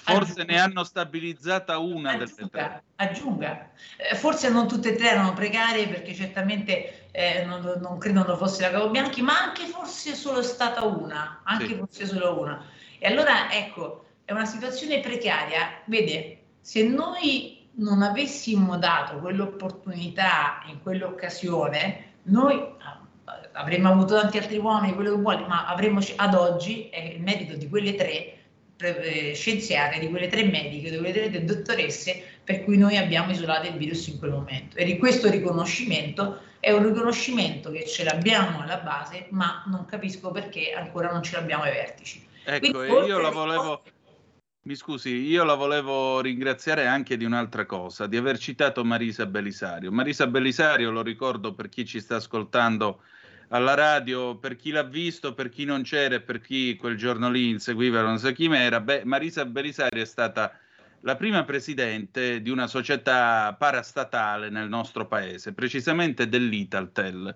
Forse aggiunga. ne hanno stabilizzata una aggiunga, delle tre. Aggiunga. Eh, forse non tutte e tre erano precarie perché certamente eh, non, non, credo non fosse la Cavo Bianchi, ma anche forse solo stata una, anche sì. forse solo una. E allora ecco, è una situazione precaria. Vede, se noi non avessimo dato quell'opportunità in quell'occasione, noi ah, avremmo avuto tanti altri uomini, quello che vuole, ma avremmo ad oggi è il merito di quelle tre scienziate, di quelle tre mediche, di quelle tre dottoresse per cui noi abbiamo isolato il virus in quel momento. E di questo riconoscimento è un riconoscimento che ce l'abbiamo alla base, ma non capisco perché ancora non ce l'abbiamo ai vertici. Ecco, Quindi, io la volevo... Mi scusi, io la volevo ringraziare anche di un'altra cosa, di aver citato Marisa Belisario. Marisa Belisario, lo ricordo per chi ci sta ascoltando alla radio, per chi l'ha visto, per chi non c'era e per chi quel giorno lì inseguiva non so chi era, beh, Marisa Belisario è stata la prima presidente di una società parastatale nel nostro paese, precisamente dell'Italtel.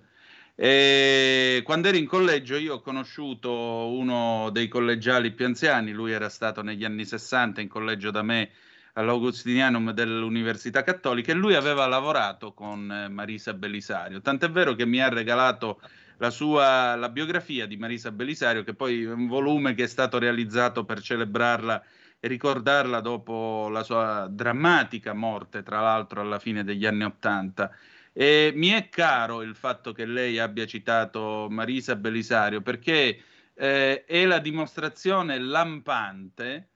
E quando ero in collegio io ho conosciuto uno dei collegiali più anziani, lui era stato negli anni 60 in collegio da me all'Augustinianum dell'Università Cattolica e lui aveva lavorato con eh, Marisa Bellisario, tant'è vero che mi ha regalato la sua la biografia di Marisa Bellisario, che poi è un volume che è stato realizzato per celebrarla e ricordarla dopo la sua drammatica morte, tra l'altro alla fine degli anni Ottanta. E mi è caro il fatto che lei abbia citato Marisa Belisario perché eh, è la dimostrazione lampante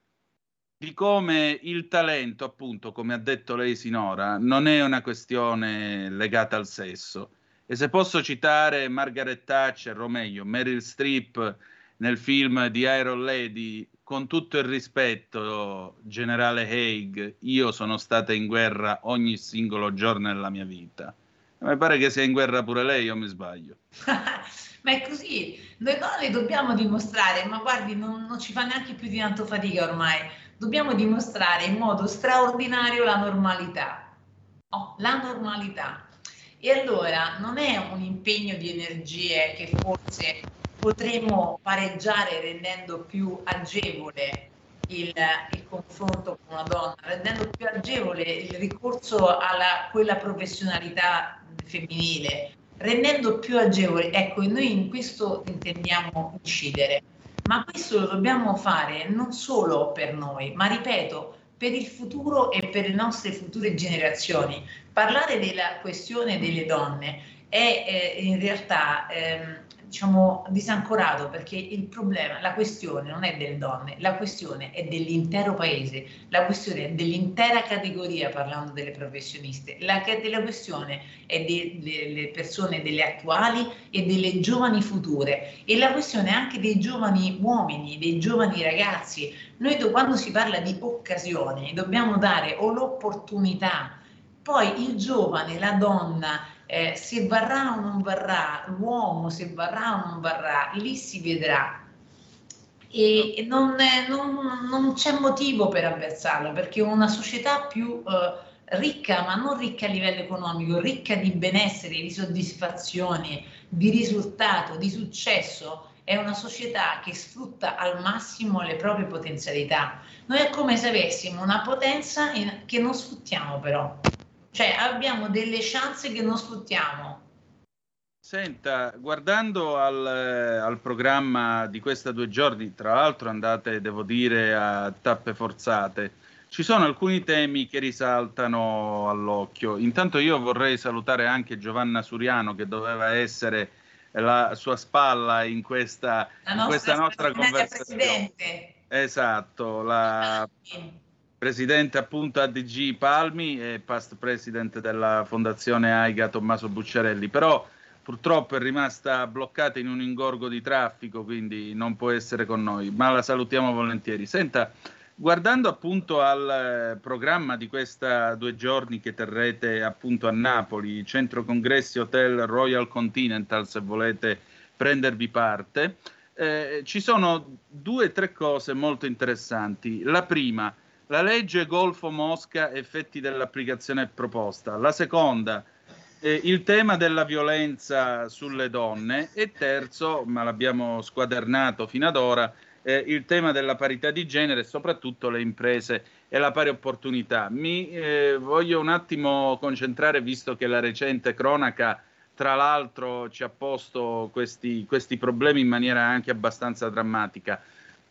di come il talento, appunto, come ha detto lei sinora, non è una questione legata al sesso. E se posso citare Margaret Thatcher, o meglio, Meryl Streep nel film di Iron Lady, con tutto il rispetto, generale Haig, io sono stata in guerra ogni singolo giorno della mia vita. Mi pare che sia in guerra pure lei, o mi sbaglio? ma è così, noi donne dobbiamo dimostrare, ma guardi, non, non, ci fa neanche più di tanto fatica ormai, dobbiamo dimostrare in modo straordinario la normalità. Oh, la normalità. E allora non è un impegno di energie che forse potremo pareggiare rendendo più agevole il, il, confronto con una donna, rendendo più agevole il ricorso a quella professionalità femminile, rendendo più agevole. Ecco, noi in questo intendiamo incidere, ma questo lo dobbiamo fare non solo per noi, ma ripeto, per il futuro e per le nostre future generazioni. Parlare della questione delle donne è eh, in realtà ehm, diciamo, disancorato perché il problema, la questione non è delle donne, la questione è dell'intero paese, la questione è dell'intera categoria parlando delle professioniste, la, la questione è delle persone, delle attuali e delle giovani future. E la questione è anche dei giovani uomini, dei giovani ragazzi. Noi quando si parla di occasioni dobbiamo dare o l'opportunità, poi il giovane, la donna, eh, se varrà o non varrà, l'uomo se varrà o non varrà, lì si vedrà. E non, non, non c'è motivo per avversarlo, perché una società più eh, ricca, ma non ricca a livello economico, ricca di benessere, di soddisfazione, di risultato, di successo, è una società che sfrutta al massimo le proprie potenzialità. Noi è come se avessimo una potenza che non sfruttiamo però. Cioè abbiamo delle chance che non sfruttiamo. Senta, guardando al, al, programma di questi due giorni, tra l'altro andate, devo dire, a tappe forzate, ci sono alcuni temi che risaltano all'occhio. Intanto io vorrei salutare anche Giovanna Suriano che doveva essere la sua spalla in questa, nostra, in questa nostra conversazione. Presidente. Esatto, la presidente appunto ADG Palmi e past president della fondazione AIGA Tommaso Bucciarelli, però purtroppo è rimasta bloccata in un ingorgo di traffico, quindi non può essere con noi, ma la salutiamo volentieri. Senta, guardando appunto al programma di questi due giorni che terrete appunto a Napoli, Centro Congressi Hotel Royal Continental, se volete prendervi parte, eh, ci sono due o tre cose molto interessanti. La prima, la legge Golfo Mosca, effetti dell'applicazione proposta. La seconda, eh, il tema della violenza sulle donne. E terzo, ma l'abbiamo squadernato fino ad ora, eh, il tema della parità di genere e soprattutto le imprese e la pari opportunità. Mi eh, voglio un attimo concentrare, visto che la recente cronaca, tra l'altro, ci ha posto questi, questi problemi in maniera anche abbastanza drammatica.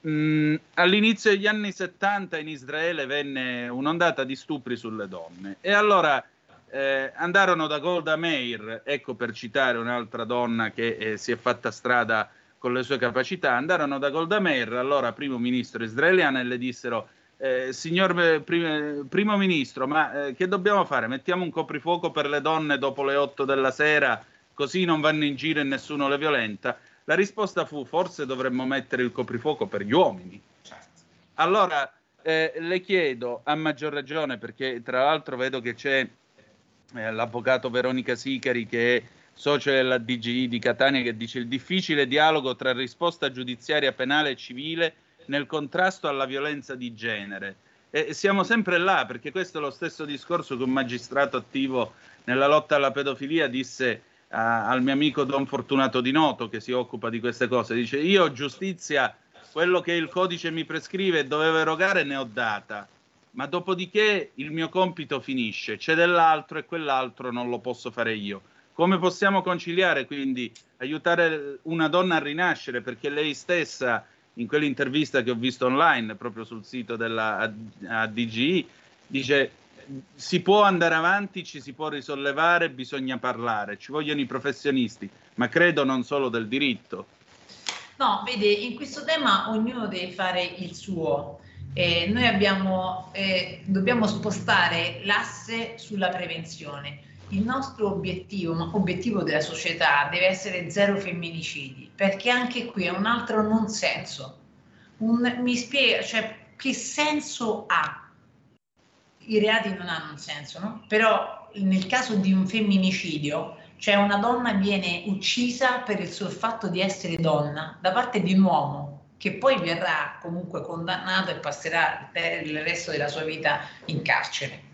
Mm, all'inizio degli anni 70 in Israele venne un'ondata di stupri sulle donne e allora eh, andarono da Golda Meir, ecco per citare un'altra donna che eh, si è fatta strada con le sue capacità, andarono da Golda Meir, allora primo ministro israeliano, e le dissero eh, signor eh, prim- primo ministro, ma eh, che dobbiamo fare? Mettiamo un coprifuoco per le donne dopo le 8 della sera, così non vanno in giro e nessuno le violenta? La risposta fu forse dovremmo mettere il coprifuoco per gli uomini. Allora eh, le chiedo a maggior ragione, perché tra l'altro vedo che c'è eh, l'avvocato Veronica Sicari che è socio della DGI di Catania, che dice il difficile dialogo tra risposta giudiziaria penale e civile nel contrasto alla violenza di genere. E siamo sempre là, perché questo è lo stesso discorso che un magistrato attivo nella lotta alla pedofilia disse al mio amico Don Fortunato Di Noto, che si occupa di queste cose. Dice, io giustizia, quello che il codice mi prescrive e dovevo erogare, ne ho data. Ma dopodiché il mio compito finisce, c'è dell'altro e quell'altro non lo posso fare io. Come possiamo conciliare quindi aiutare una donna a rinascere? Perché lei stessa, in quell'intervista che ho visto online, proprio sul sito della DGI, dice si può andare avanti, ci si può risollevare, bisogna parlare, ci vogliono i professionisti, ma credo non solo del diritto. No, vede, in questo tema ognuno deve fare il suo. Eh, noi abbiamo, eh, dobbiamo spostare l'asse sulla prevenzione il nostro obiettivo, ma obiettivo della società, deve essere zero femminicidi, perché anche qui è un altro non senso. Un, mi spiega, cioè, che senso ha? I reati non hanno un senso, no? Però nel caso di un femminicidio, cioè una donna viene uccisa per il solo fatto di essere donna da parte di un uomo che poi verrà comunque condannato e passerà il resto della sua vita in carcere.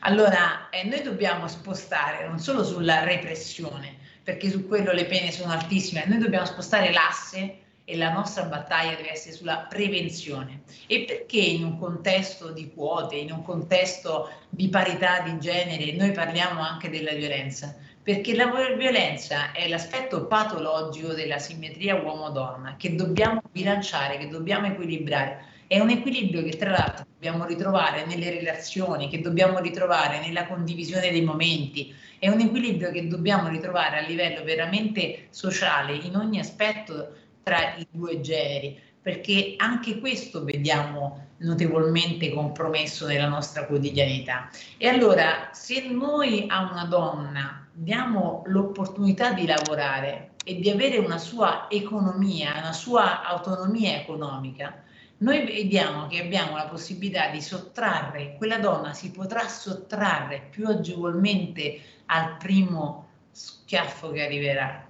Allora, eh, noi dobbiamo spostare non solo sulla repressione, perché su quello le pene sono altissime, noi dobbiamo spostare l'asse e la nostra battaglia deve essere sulla prevenzione. E perché in un contesto di quote, in un contesto di parità di genere, noi parliamo anche della violenza? Perché la violenza è l'aspetto patologico della simmetria uomo-donna che dobbiamo bilanciare, che dobbiamo equilibrare è un equilibrio che tra l'altro dobbiamo ritrovare nelle relazioni, che dobbiamo ritrovare nella condivisione dei momenti, è un equilibrio che dobbiamo ritrovare a livello veramente sociale in ogni aspetto tra i due generi, perché anche questo vediamo notevolmente compromesso nella nostra quotidianità. E allora, se noi a una donna diamo l'opportunità di lavorare e di avere una sua economia, una sua autonomia economica, noi vediamo che abbiamo la possibilità di sottrarre, quella donna si potrà sottrarre più agevolmente al primo schiaffo che arriverà.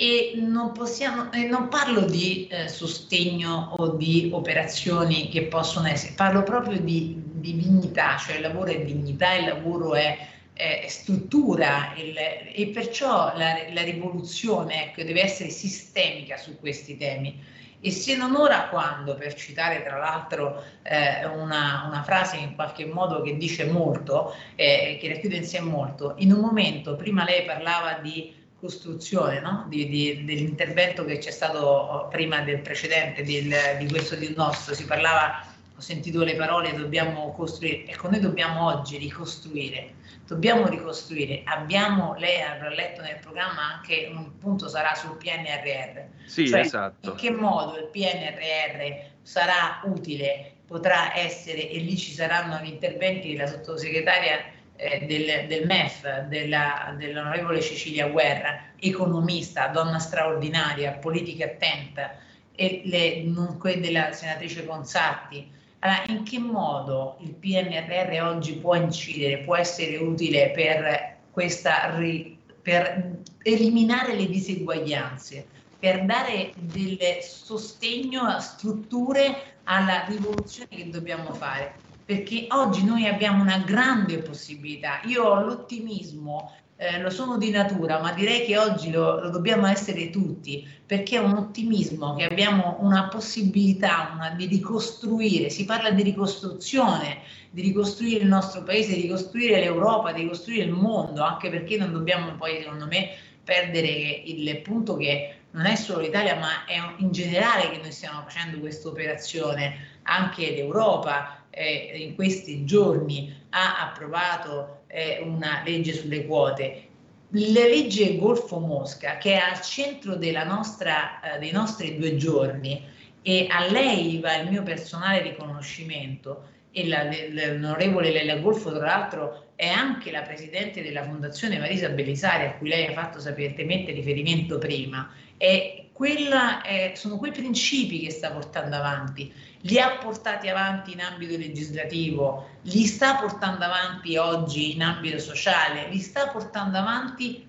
E non, possiamo, eh, non parlo di eh, sostegno o di operazioni che possono essere, parlo proprio di, di dignità, cioè il lavoro è dignità, il lavoro è, è struttura il, e perciò la, la rivoluzione ecco, deve essere sistemica su questi temi. E se non ora quando, per citare tra l'altro eh, una, una, frase in qualche modo che dice molto, eh, che racchiude in sé molto, in un momento, prima lei parlava di costruzione, no? di, di, dell'intervento che c'è stato prima del precedente, del, di questo di nostro, si parlava, ho sentito le parole, dobbiamo costruire, ecco noi dobbiamo oggi ricostruire dobbiamo ricostruire. Abbiamo, lei avrà letto nel programma anche un punto sarà sul PNRR. Sì, cioè, esatto. In che modo il PNRR sarà utile, potrà essere, e lì ci saranno gli interventi della sottosegretaria eh, del, del, MEF, della, dell'onorevole Cecilia Guerra, economista, donna straordinaria, politica attenta, e le, nonché della senatrice Consatti allora, in che modo il PNRR oggi può incidere, può essere utile per, questa, per eliminare le diseguaglianze per dare del sostegno a strutture alla rivoluzione che dobbiamo fare. Perché oggi noi abbiamo una grande possibilità. Io ho l'ottimismo eh, lo sono di natura, ma direi che oggi lo, lo, dobbiamo essere tutti, perché è un ottimismo che abbiamo una possibilità una, di ricostruire, si parla di ricostruzione, di ricostruire il nostro paese, di ricostruire l'Europa, di ricostruire il mondo, anche perché non dobbiamo poi, secondo me, perdere il punto che non è solo l'Italia, ma è in generale che noi stiamo facendo questa operazione, anche l'Europa eh, in questi giorni ha approvato eh, una legge sulle quote. La legge Golfo Mosca, che è al centro nostra, eh, dei nostri due giorni, e a lei va il mio personale riconoscimento, e l'onorevole Lella Golfo, tra l'altro, è anche la presidente della Fondazione Marisa Bellisari, a cui lei ha fatto sapientemente riferimento prima, quella è, sono quei principi che sta portando avanti li ha portati avanti in ambito legislativo, li sta portando avanti oggi in ambito sociale, li sta portando avanti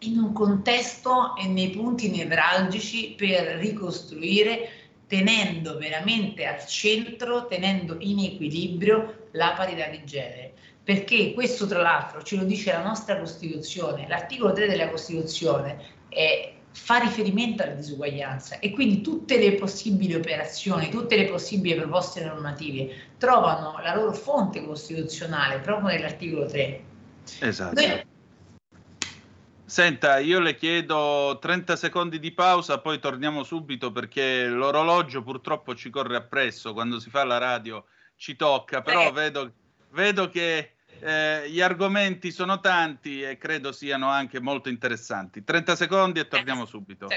in un contesto e nei punti nevralgici per ricostruire tenendo veramente al centro, tenendo in equilibrio la parità di genere. Perché questo tra l'altro ce lo dice la nostra Costituzione, l'articolo 3 della Costituzione è fa riferimento alla disuguaglianza e quindi tutte le possibili operazioni, tutte le possibili proposte normative trovano la loro fonte costituzionale proprio nell'articolo 3. Esatto. Noi... Senta, io le chiedo 30 secondi di pausa, poi torniamo subito perché l'orologio purtroppo ci corre appresso, quando si fa la radio ci tocca, però eh. vedo, vedo che eh, gli argomenti sono tanti e credo siano anche molto interessanti. 30 secondi e torniamo subito.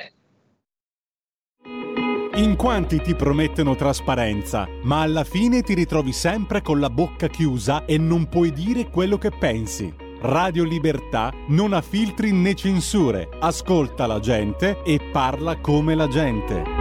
In quanti ti promettono trasparenza, ma alla fine ti ritrovi sempre con la bocca chiusa e non puoi dire quello che pensi. Radio Libertà non ha filtri né censure, ascolta la gente e parla come la gente.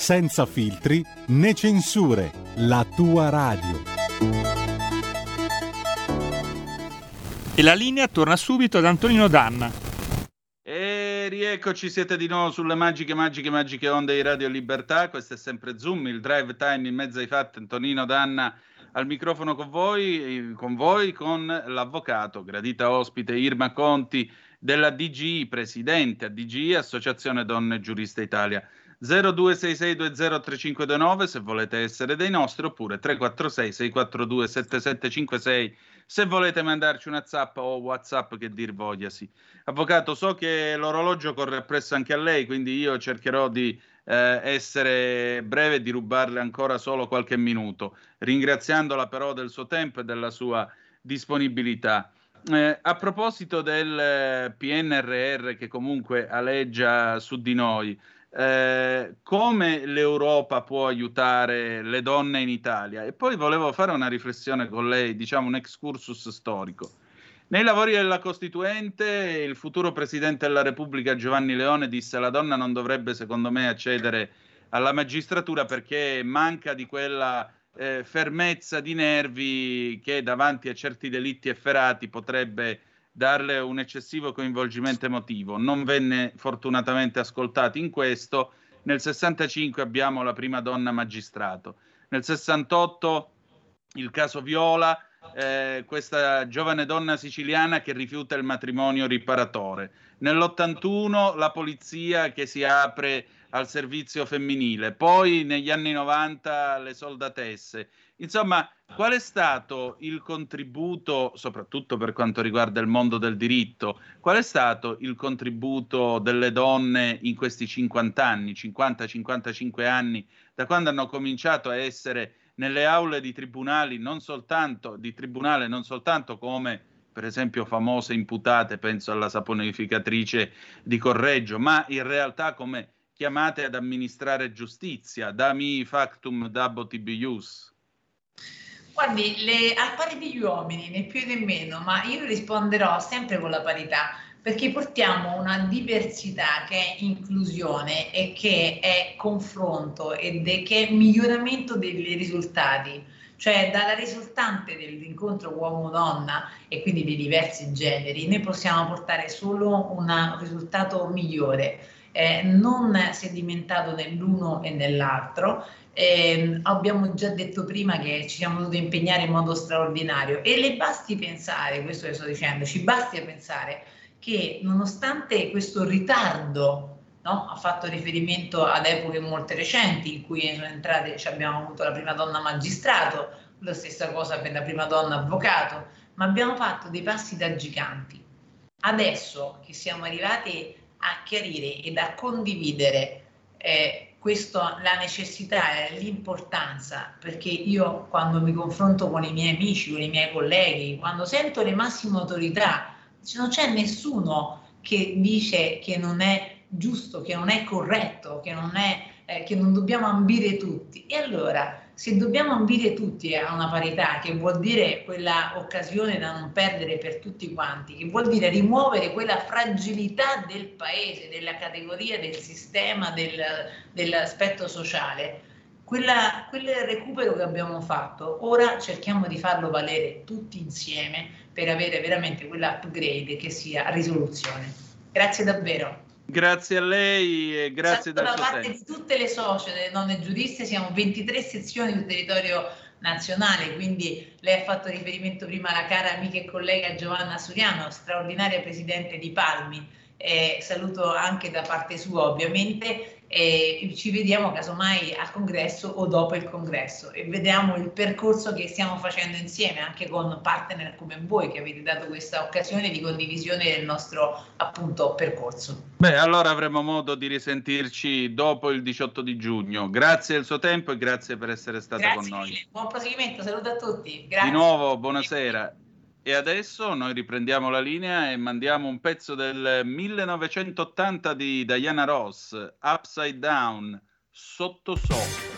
senza filtri né censure, la tua radio. E la linea torna subito ad Antonino Danna. E rieccoci, siete di nuovo sulle magiche, magiche, magiche onde di Radio Libertà. Questo è sempre Zoom, il drive time in mezzo ai fatti. Antonino Danna al microfono con voi, con voi, con l'avvocato, gradita ospite Irma Conti della DGI, presidente a DGI, Associazione Donne Giuriste Italia. 0266203529 se volete essere dei nostri oppure 346 642 7756 se volete mandarci una zap o whatsapp che dir vogliasi. Avvocato, so che l'orologio corre appresso anche a lei, quindi io cercherò di eh, essere breve e di rubarle ancora solo qualche minuto, ringraziandola però del suo tempo e della sua disponibilità. Eh, a proposito del PNRR che comunque aleggia su di noi, eh, come l'Europa può aiutare le donne in Italia. E poi volevo fare una riflessione con lei, diciamo un excursus storico. Nei lavori della Costituente, il futuro Presidente della Repubblica Giovanni Leone disse la donna non dovrebbe, secondo me, accedere alla magistratura perché manca di quella eh, fermezza di nervi che davanti a certi delitti efferati potrebbe darle un eccessivo coinvolgimento emotivo. Non venne fortunatamente ascoltato in questo. Nel 65 abbiamo la prima donna magistrato. Nel 68 il caso Viola, eh, questa giovane donna siciliana che rifiuta il matrimonio riparatore. Nell'81 la polizia che si apre al servizio femminile, poi negli anni 90 le soldatesse. Insomma, qual è stato il contributo, soprattutto per quanto riguarda il mondo del diritto, qual è stato il contributo delle donne in questi 50 anni, 50-55 anni, da quando hanno cominciato a essere nelle aule di tribunali, non soltanto, di tribunale, non soltanto come per esempio famose imputate, penso alla saponificatrice di Correggio, ma in realtà come chiamate ad amministrare giustizia, da mi factum dabot ius? Guardi, le, al pari degli uomini, né più né meno, ma io risponderò sempre con la parità, perché portiamo una diversità che è inclusione e che è confronto ed è che è miglioramento dei risultati. Cioè dalla risultante dell'incontro uomo-donna e quindi di diversi generi, noi possiamo portare solo un risultato migliore, eh, non sedimentato nell'uno e nell'altro. Eh, abbiamo già detto prima che ci siamo dovuti impegnare in modo straordinario e le basti pensare, questo che sto dicendo, ci basti pensare che nonostante questo ritardo no? ha fatto riferimento ad epoche molto recenti in cui sono entrate, abbiamo avuto la prima donna magistrato, la stessa cosa per la prima donna avvocato, ma abbiamo fatto dei passi da giganti. Adesso che siamo arrivati a chiarire ed a condividere eh, questo, la necessità e l'importanza, perché io quando mi confronto con i miei amici, con i miei colleghi, quando sento le massime autorità, non c'è nessuno che dice che non è giusto, che non è corretto, che non, è, eh, che non dobbiamo ambire tutti. E allora, se dobbiamo ambire tutti a una parità, che vuol dire quella occasione da non perdere per tutti quanti, che vuol dire rimuovere quella fragilità del paese, della categoria, del sistema, del, dell'aspetto sociale, quella, quel recupero che abbiamo fatto, ora cerchiamo di farlo valere tutti insieme per avere veramente quell'upgrade che sia risoluzione. Grazie davvero. Grazie a lei e grazie da parte tempo. di tutte le socie delle donne giuriste, siamo 23 sezioni sul territorio nazionale, quindi lei ha fatto riferimento prima alla cara amica e collega Giovanna Suriano, straordinaria presidente di Palmi, eh, saluto anche da parte sua ovviamente e ci vediamo casomai al congresso o dopo il congresso e vediamo il percorso che stiamo facendo insieme anche con partner come voi che avete dato questa occasione di condivisione del nostro appunto percorso. Beh, allora avremo modo di risentirci dopo il 18 di giugno. Grazie del suo tempo e grazie per essere stata grazie con noi. Mille. Buon proseguimento, saluto a tutti. Grazie. Di nuovo, buonasera. E adesso noi riprendiamo la linea e mandiamo un pezzo del 1980 di Diana Ross, Upside Down, sotto sopra.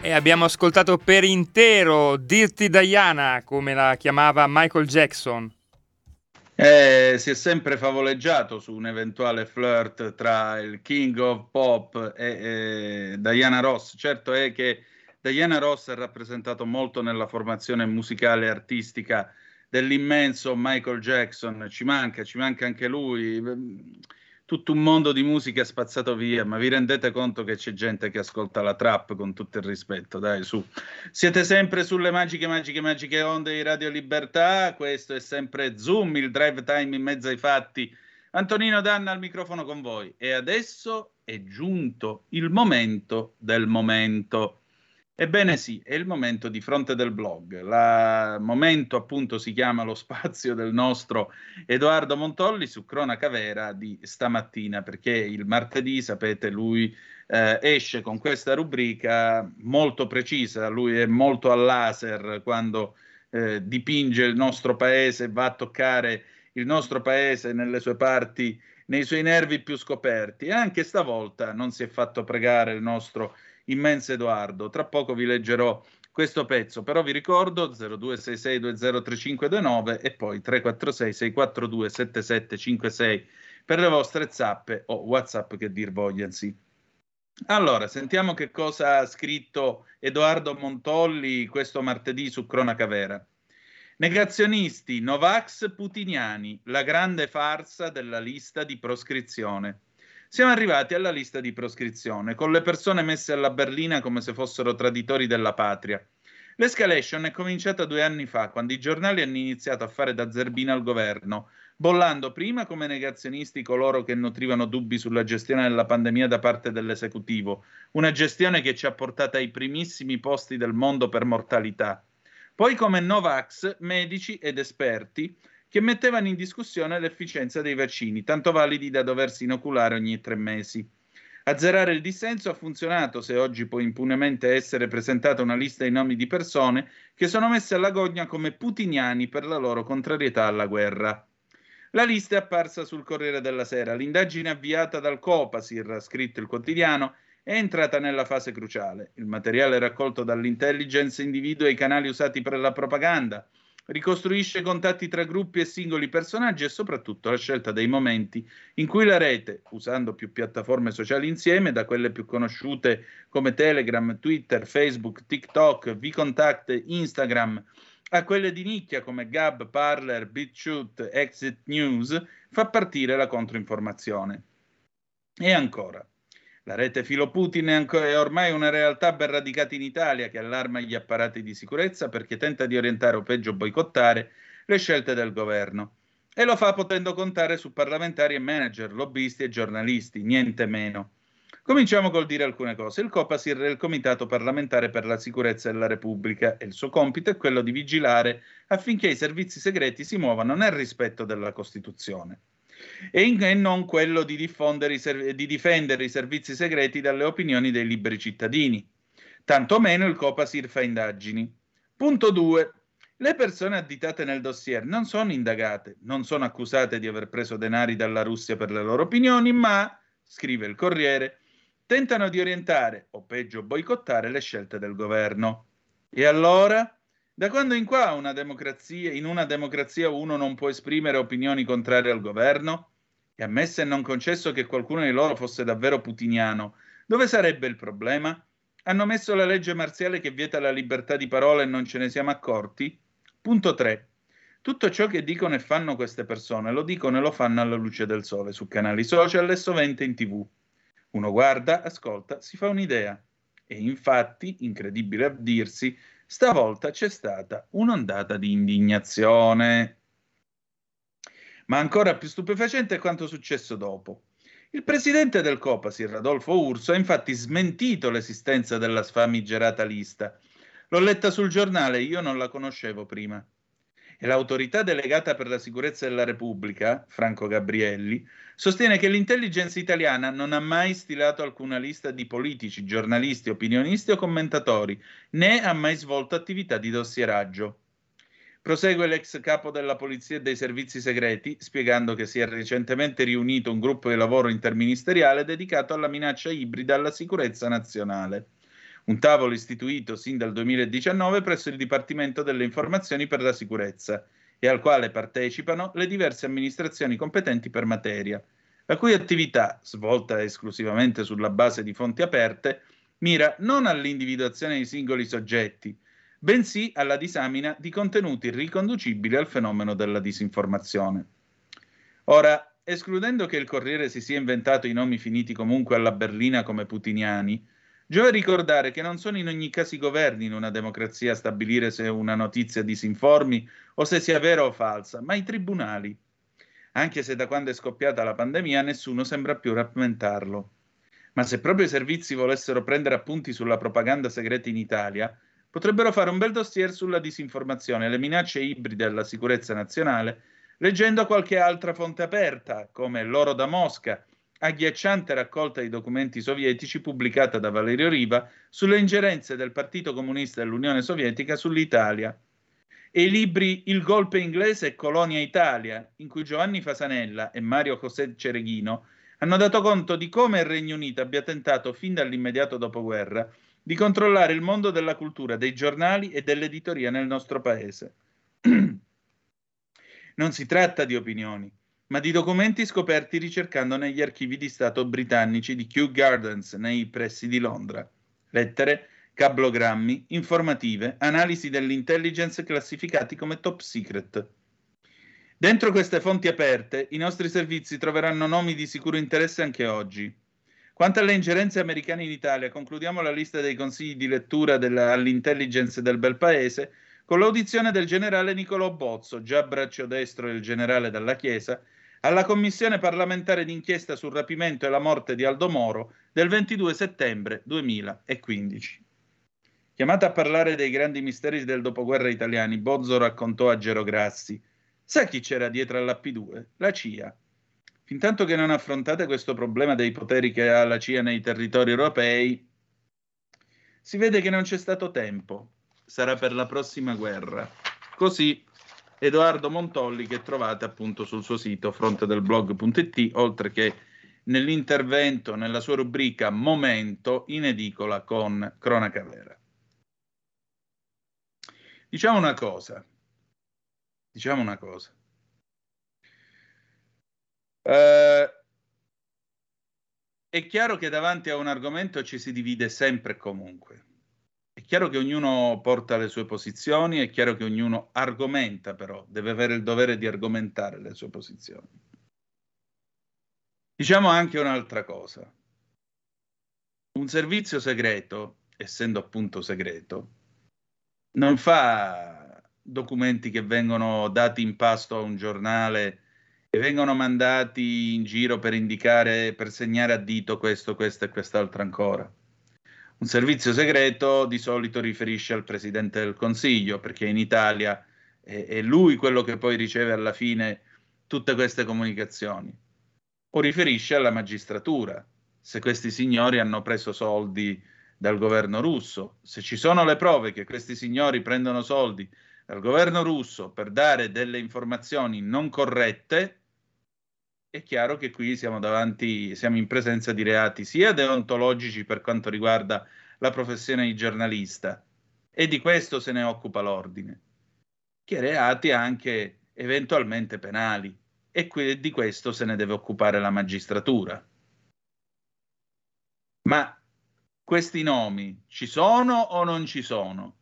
E abbiamo ascoltato per intero Dirty Diana, come la chiamava Michael Jackson. Eh, si è sempre favoleggiato su un eventuale flirt tra il King of Pop e, e Diana Ross. Certo è che Diana Ross ha rappresentato molto nella formazione musicale e artistica dell'immenso Michael Jackson. Ci manca, ci manca anche lui tutto un mondo di musica spazzato via, ma vi rendete conto che c'è gente che ascolta la trap con tutto il rispetto, dai su. Siete sempre sulle magiche, magiche, magiche onde di Radio Libertà, questo è sempre Zoom, il drive time in mezzo ai fatti. Antonino Danna al microfono con voi e adesso è giunto il momento del momento. Ebbene sì, è il momento di fronte del blog. Il momento appunto si chiama lo spazio del nostro Edoardo Montolli su Cronaca Vera di stamattina, perché il martedì, sapete, lui eh, esce con questa rubrica molto precisa, lui è molto al laser quando eh, dipinge il nostro paese, va a toccare il nostro paese nelle sue parti, nei suoi nervi più scoperti. E anche stavolta non si è fatto pregare il nostro immenso Edoardo. Tra poco vi leggerò questo pezzo, però vi ricordo 0266203529 e poi 346 642 7756 per le vostre zappe o WhatsApp che dir vogliansi. Allora, sentiamo che cosa ha scritto Edoardo Montolli questo martedì su Cronaca Vera. Negazionisti, Novax putiniani, la grande farsa della lista di proscrizione. Siamo arrivati alla lista di proscrizione, con le persone messe alla berlina come se fossero traditori della patria. L'escalation è cominciata due anni fa, quando i giornali hanno iniziato a fare da zerbina al governo, bollando prima come negazionisti coloro che nutrivano dubbi sulla gestione della pandemia da parte dell'esecutivo, una gestione che ci ha portato ai primissimi posti del mondo per mortalità. Poi come Novax, medici ed esperti che mettevano in discussione l'efficienza dei vaccini, tanto validi da doversi inoculare ogni tre mesi. Azzerare il dissenso ha funzionato se oggi può impunemente essere presentata una lista di nomi di persone che sono messe alla gogna come putiniani per la loro contrarietà alla guerra. La lista è apparsa sul Corriere della Sera. L'indagine avviata dal Copasir, ha scritto il quotidiano, è entrata nella fase cruciale. Il materiale raccolto dall'intelligence individua i canali usati per la propaganda, ricostruisce contatti tra gruppi e singoli personaggi e soprattutto la scelta dei momenti in cui la rete, usando più piattaforme sociali insieme, da quelle più conosciute come Telegram, Twitter, Facebook, TikTok, VContact, Instagram, a quelle di nicchia come Gab, Parler, BitChute, Exit News, fa partire la controinformazione. E ancora, la rete filo Putin è, ormai una realtà ben radicata in Italia che allarma gli apparati di sicurezza perché tenta di orientare o peggio boicottare le scelte del governo. E lo fa potendo contare su parlamentari e manager, lobbisti e giornalisti, niente meno. Cominciamo col dire alcune cose. Il COPASIR è il Comitato parlamentare per la sicurezza della Repubblica e il suo compito è quello di vigilare affinché i servizi segreti si muovano nel rispetto della Costituzione e, in, e non quello di, i, di difendere i servizi segreti dalle opinioni dei liberi cittadini. Tanto meno il Copasir fa indagini. Punto 2. Le persone additate nel dossier non sono indagate, non sono accusate di aver preso denari dalla Russia per le loro opinioni, ma, scrive il Corriere, tentano di orientare o peggio boicottare le scelte del governo. E allora? Da quando in qua una in una democrazia uno non può esprimere opinioni contrarie al governo? E ammesso e non concesso che qualcuno di loro fosse davvero putiniano, dove sarebbe il problema? Hanno messo la legge marziale che vieta la libertà di parola e non ce ne siamo accorti? Punto 3. Tutto ciò che dicono e fanno queste persone lo dicono e lo fanno alla luce del sole, su canali social e sovente in tv. Uno guarda, ascolta, si fa un'idea. E infatti, incredibile a dirsi, stavolta c'è stata un'ondata di indignazione. Ma ancora più stupefacente è quanto successo dopo. Il presidente del Copasir, Adolfo Urso, ha infatti smentito l'esistenza della sfamigerata lista. L'ho letta sul giornale, io non la conoscevo prima e l'autorità delegata per la sicurezza della Repubblica, Franco Gabrielli, sostiene che l'intelligence italiana non ha mai stilato alcuna lista di politici, giornalisti, opinionisti o commentatori, né ha mai svolto attività di dossieraggio. Prosegue l'ex capo della polizia e dei servizi segreti, spiegando che si è recentemente riunito un gruppo di lavoro interministeriale dedicato alla minaccia ibrida alla sicurezza nazionale. Un tavolo istituito sin dal 2019 presso il Dipartimento delle Informazioni per la Sicurezza e al quale partecipano le diverse amministrazioni competenti per materia, la cui attività, svolta esclusivamente sulla base di fonti aperte, mira non all'individuazione di singoli soggetti, bensì alla disamina di contenuti riconducibili al fenomeno della disinformazione. Ora, escludendo che il Corriere si sia inventato i nomi finiti comunque alla berlina come putiniani, giova ricordare che non sono in ogni caso i governi in una democrazia a stabilire se una notizia disinformi o se sia vera o falsa, ma i tribunali. Anche se da quando è scoppiata la pandemia nessuno sembra più rammentarlo. Ma se proprio i servizi volessero prendere appunti sulla propaganda segreta in Italia, potrebbero fare un bel dossier sulla disinformazione le minacce ibride alla sicurezza nazionale, leggendo qualche altra fonte aperta, come L'oro da Mosca, agghiacciante raccolta di documenti sovietici pubblicata da Valerio Riva sulle ingerenze del Partito Comunista dell'Unione Sovietica sull'Italia, e i libri Il golpe inglese e Colonia Italia, in cui Giovanni Fasanella e Mario José Cereghino hanno dato conto di come il Regno Unito abbia tentato fin dall'immediato dopoguerra di controllare il mondo della cultura, dei giornali e dell'editoria nel nostro paese. non si tratta di opinioni, ma di documenti scoperti ricercando negli archivi di Stato britannici di Kew Gardens nei pressi di Londra. Lettere, cablogrammi, informative, analisi dell'intelligence classificati come top secret. Dentro queste fonti aperte, i nostri servizi troveranno nomi di sicuro interesse anche oggi. Quanto alle ingerenze americane in Italia, concludiamo la lista dei consigli di lettura della, all'intelligence del bel paese con l'audizione del generale Niccolò Bozzo, già braccio destro del generale dalla Chiesa, alla commissione parlamentare d'inchiesta sul rapimento e la morte di Aldo Moro del 22 settembre 2015. Chiamata a parlare dei grandi misteri del dopoguerra italiani, Bozzo raccontò a Gero Grassi Sa chi c'era dietro all'P2? La CIA. Fintanto che non affrontate questo problema dei poteri che ha la CIA nei territori europei, si vede che non c'è stato tempo. Sarà per la prossima guerra. Così Edoardo Montolli che trovate appunto sul suo sito frontedelblog.it, oltre che nell'intervento nella sua rubrica Momento in edicola con Cronaca Vera. Diciamo una cosa, diciamo una cosa. Uh, è chiaro che davanti a un argomento ci si divide sempre e comunque. Chiaro che ognuno porta le sue posizioni, è chiaro che ognuno argomenta però, deve avere il dovere di argomentare le sue posizioni. Diciamo anche un'altra cosa. Un servizio segreto, essendo appunto segreto, non fa documenti che vengono dati in pasto a un giornale e vengono mandati in giro per indicare, per segnare a dito questo, questo e quest'altro ancora. Un servizio segreto di solito riferisce al Presidente del Consiglio, perché in Italia è, è lui quello che poi riceve alla fine tutte queste comunicazioni. O riferisce alla magistratura, se questi signori hanno preso soldi dal governo russo, se ci sono le prove che questi signori prendono soldi dal governo russo per dare delle informazioni non corrette, è chiaro che qui siamo davanti, siamo in presenza di reati sia deontologici per quanto riguarda la professione di giornalista, e di questo se ne occupa l'ordine, che reati anche eventualmente penali, e qui, di questo se ne deve occupare la magistratura. Ma questi nomi ci sono o non ci sono?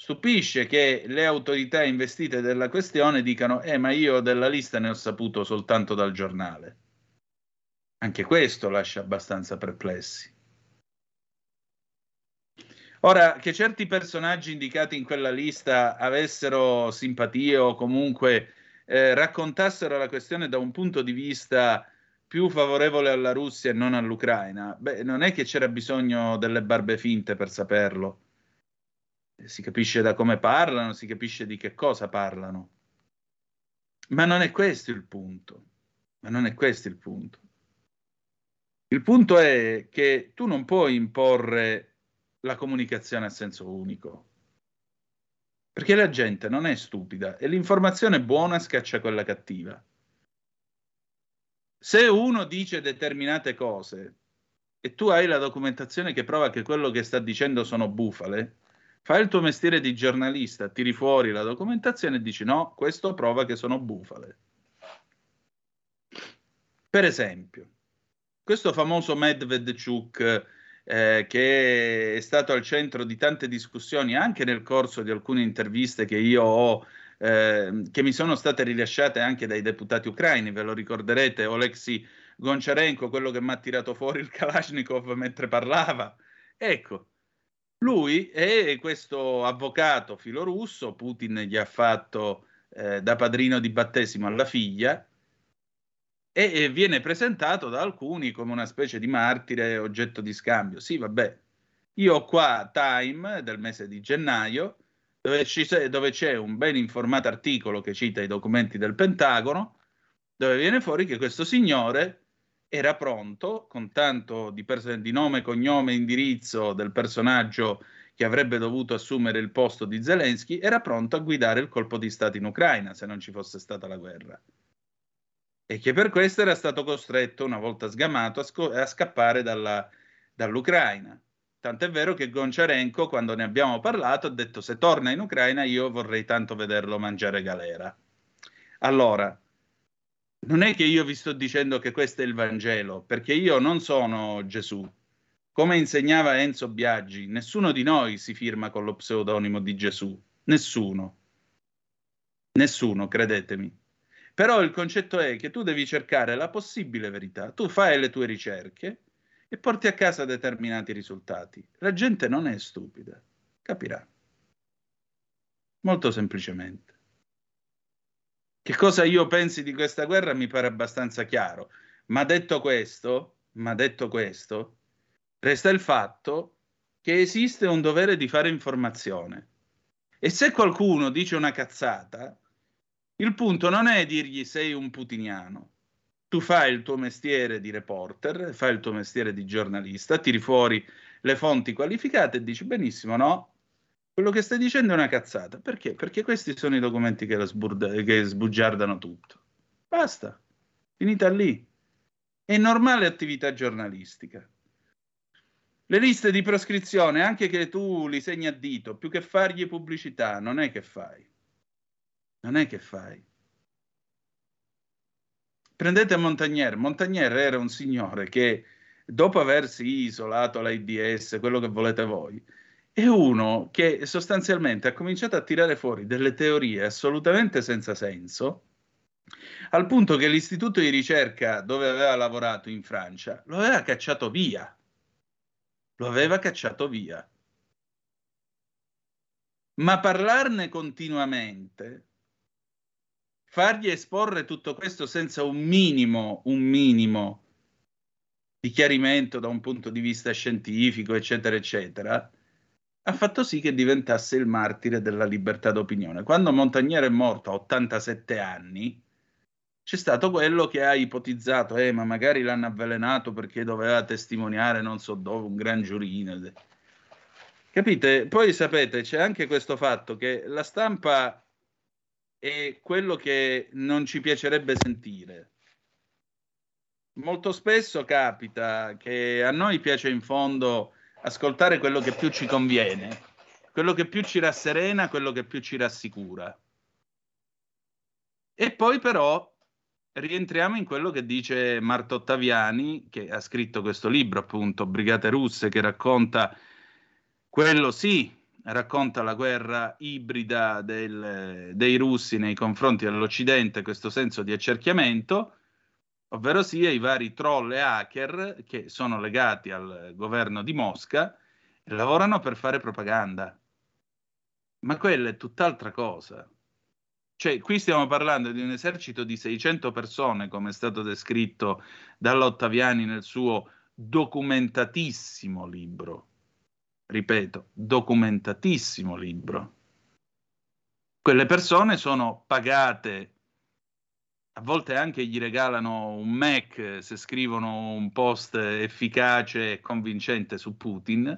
Stupisce che le autorità investite della questione dicano: Eh, ma io della lista ne ho saputo soltanto dal giornale. Anche questo lascia abbastanza perplessi. Ora, che certi personaggi indicati in quella lista avessero simpatie o comunque eh, raccontassero la questione da un punto di vista più favorevole alla Russia e non all'Ucraina, beh, non è che c'era bisogno delle barbe finte per saperlo si capisce da come parlano, si capisce di che cosa parlano. Ma non è questo il punto. Ma non è questo il punto. Il punto è che tu non puoi imporre la comunicazione a senso unico. Perché la gente non è stupida e l'informazione buona scaccia quella cattiva. Se uno dice determinate cose e tu hai la documentazione che prova che quello che sta dicendo sono bufale, fai il tuo mestiere di giornalista, tiri fuori la documentazione e dici no, questo prova che sono bufale. Per esempio, questo famoso Medvedchuk eh, che è stato al centro di tante discussioni anche nel corso di alcune interviste che io ho eh, che mi sono state rilasciate anche dai deputati ucraini, ve lo ricorderete, Oleksiy Goncharenko, quello che mi ha tirato fuori il Kalashnikov mentre parlava. Ecco, lui è questo avvocato filorusso, Putin gli ha fatto eh, da padrino di battesimo alla figlia e, e viene presentato da alcuni come una specie di martire oggetto di scambio. Sì, vabbè, io ho qua Time del mese di gennaio, dove, ci, dove, c'è un ben informato articolo che cita i documenti del Pentagono, dove viene fuori che questo signore era pronto, con tanto di, pers- di nome, cognome, indirizzo del personaggio che avrebbe dovuto assumere il posto di Zelensky, era pronto a guidare il colpo di Stato in Ucraina se non ci fosse stata la guerra. E che per questo era stato costretto, una volta sgamato, a, sco- a scappare dalla, dall'Ucraina. Tant'è vero che Goncharenko, quando ne abbiamo parlato, ha detto se torna in Ucraina io vorrei tanto vederlo mangiare galera. Allora, non è che io vi sto dicendo che questo è il Vangelo, perché io non sono Gesù. Come insegnava Enzo Biaggi, nessuno di noi si firma con lo pseudonimo di Gesù. Nessuno. Nessuno, credetemi. Però il concetto è che tu devi cercare la possibile verità. Tu fai le tue ricerche e porti a casa determinati risultati. La gente non è stupida, capirà. Molto semplicemente. Che cosa io pensi di questa guerra mi pare abbastanza chiaro, ma detto questo, ma detto questo, resta il fatto che esiste un dovere di fare informazione. E se qualcuno dice una cazzata, il punto non è dirgli sei un putiniano. Tu fai il tuo mestiere di reporter, fai il tuo mestiere di giornalista, tiri fuori le fonti qualificate e dici benissimo, no, quello che stai dicendo è una cazzata. Perché? Perché questi sono i documenti che, sburda- che sbugiardano tutto. Basta, finita lì. È normale attività giornalistica. Le liste di proscrizione, anche che tu li segni a dito, più che fargli pubblicità, non è che fai. Non è che fai. Prendete Montagnier. Montagnier era un signore che, dopo aversi isolato l'AIDS, quello che volete voi, è uno che sostanzialmente ha cominciato a tirare fuori delle teorie assolutamente senza senso, al punto che l'istituto di ricerca dove aveva lavorato in Francia lo aveva cacciato via. Lo aveva cacciato via. Ma parlarne continuamente, fargli esporre tutto questo senza un minimo, un minimo di chiarimento da un punto di vista scientifico, eccetera, eccetera, ha fatto sì che diventasse il martire della libertà d'opinione. Quando Montagnier è morto a 87 anni, c'è stato quello che ha ipotizzato, eh, ma magari l'hanno avvelenato perché doveva testimoniare non so dove, un gran giurino. Capite? Poi sapete, c'è anche questo fatto che la stampa è quello che non ci piacerebbe sentire. Molto spesso capita che a noi piace in fondo ascoltare quello che più ci conviene, quello che più ci rasserena, quello che più ci rassicura. E poi però rientriamo in quello che dice Marto Ottaviani, che ha scritto questo libro, appunto, Brigate Russe, che racconta quello sì, racconta la guerra ibrida del, dei russi nei confronti dell'Occidente, questo senso di accerchiamento, ovvero sia i vari troll e hacker che sono legati al governo di Mosca e lavorano per fare propaganda. Ma quella è tutt'altra cosa. Cioè, qui stiamo parlando di un esercito di 600 persone, come è stato descritto dall'Ottaviani nel suo documentatissimo libro. Ripeto, documentatissimo libro. Quelle persone sono pagate a volte anche gli regalano un Mac se scrivono un post efficace e convincente su Putin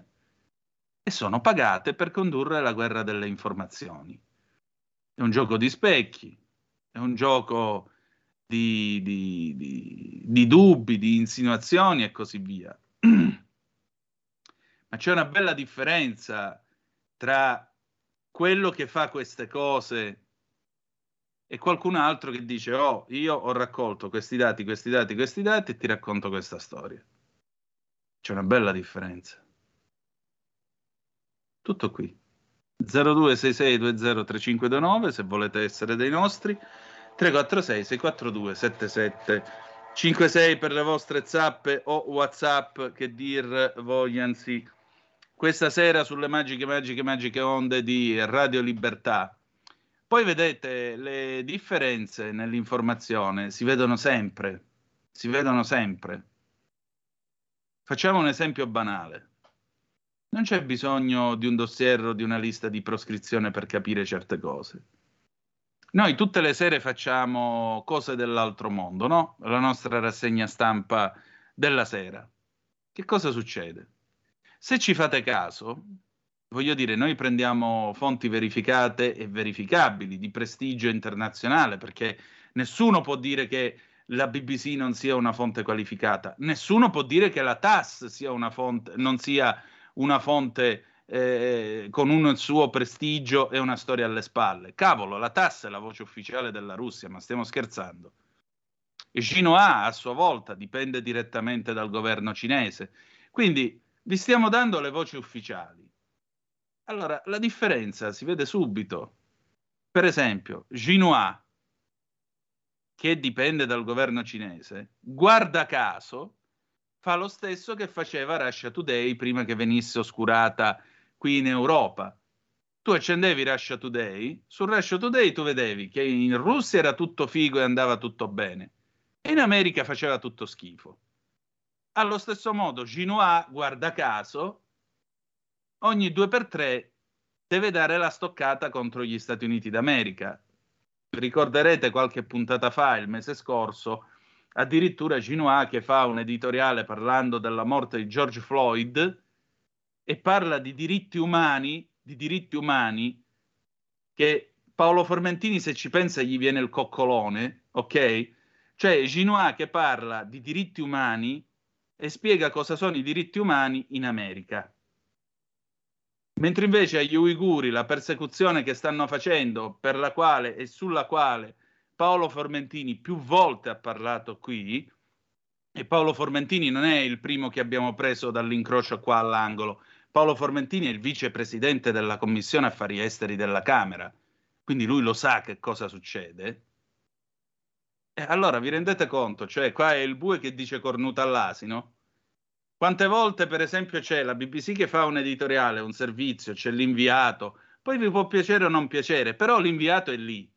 e sono pagate per condurre la guerra delle informazioni. È un gioco di specchi, è un gioco di, di, di, di dubbi, di insinuazioni e così via. Ma c'è una bella differenza tra quello che fa queste cose e qualcun altro che dice oh io ho raccolto questi dati, questi dati, questi dati e ti racconto questa storia. C'è una bella differenza. Tutto qui. 0266203529 se volete essere dei nostri 346 642 7756 per le vostre zappe o whatsapp che dir vogliansi questa sera sulle magiche magiche magiche onde di Radio Libertà poi vedete, le differenze nell'informazione si vedono sempre, si vedono sempre. Facciamo un esempio banale. Non c'è bisogno di un dossier o di una lista di proscrizione per capire certe cose. Noi tutte le sere facciamo cose dell'altro mondo, no? La nostra rassegna stampa della sera. Che cosa succede? Se ci fate caso, voglio dire, noi prendiamo fonti verificate e verificabili di prestigio internazionale, perché nessuno può dire che la BBC non sia una fonte qualificata, nessuno può dire che la TAS sia fonte, non sia una fonte eh, con un suo prestigio e una storia alle spalle. Cavolo, la TAS è la voce ufficiale della Russia, ma stiamo scherzando. Xinhua a sua volta dipende direttamente dal governo cinese. Quindi vi stiamo dando le voci ufficiali. Allora, la differenza si vede subito. Per esempio, Xinhua, che dipende dal governo cinese, guarda caso, fa lo stesso che faceva Russia Today prima che venisse oscurata qui in Europa. Tu accendevi Russia Today, su Russia Today tu vedevi che in Russia era tutto figo e andava tutto bene, e in America faceva tutto schifo. Allo stesso modo, Xinhua, guarda caso, ogni due per tre deve dare la stoccata contro gli Stati Uniti d'America. Ricorderete qualche puntata fa, il mese scorso, addirittura Ginois che fa un editoriale parlando della morte di George Floyd e parla di diritti umani, di diritti umani che Paolo Formentini se ci pensa gli viene il coccolone, ok? Cioè Ginois che parla di diritti umani e spiega cosa sono i diritti umani in America. Mentre invece agli uiguri la persecuzione che stanno facendo, per la quale e sulla quale Paolo Formentini più volte ha parlato qui, e Paolo Formentini non è il primo che abbiamo preso dall'incrocio qua all'angolo. Paolo Formentini è il vicepresidente della Commissione Affari Esteri della Camera, quindi lui lo sa che cosa succede. E allora vi rendete conto, cioè qua è il bue che dice cornuta all'asino? Quante volte, per esempio, c'è la BBC che fa un editoriale, un servizio, c'è l'inviato, poi vi può piacere o non piacere, però l'inviato è lì.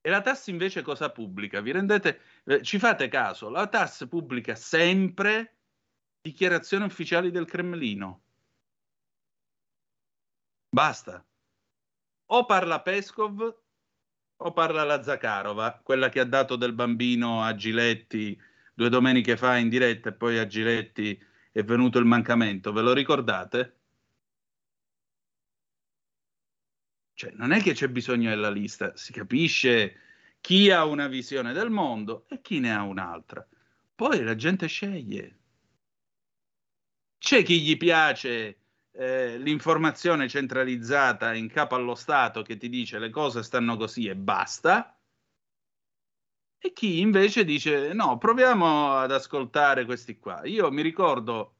E la TAS invece cosa pubblica? Vi rendete, eh, ci fate caso, la TAS pubblica sempre dichiarazioni ufficiali del Cremlino. Basta. O parla Peskov o parla la Zakharova, quella che ha dato del bambino a Giletti due domeniche fa in diretta e poi a Giletti è venuto il mancamento, ve lo ricordate? Cioè, non è che c'è bisogno della lista, si capisce chi ha una visione del mondo e chi ne ha un'altra. Poi la gente sceglie. C'è chi gli piace eh, l'informazione centralizzata in capo allo Stato che ti dice le cose stanno così e basta, e chi invece dice no, proviamo ad ascoltare questi qua. Io mi ricordo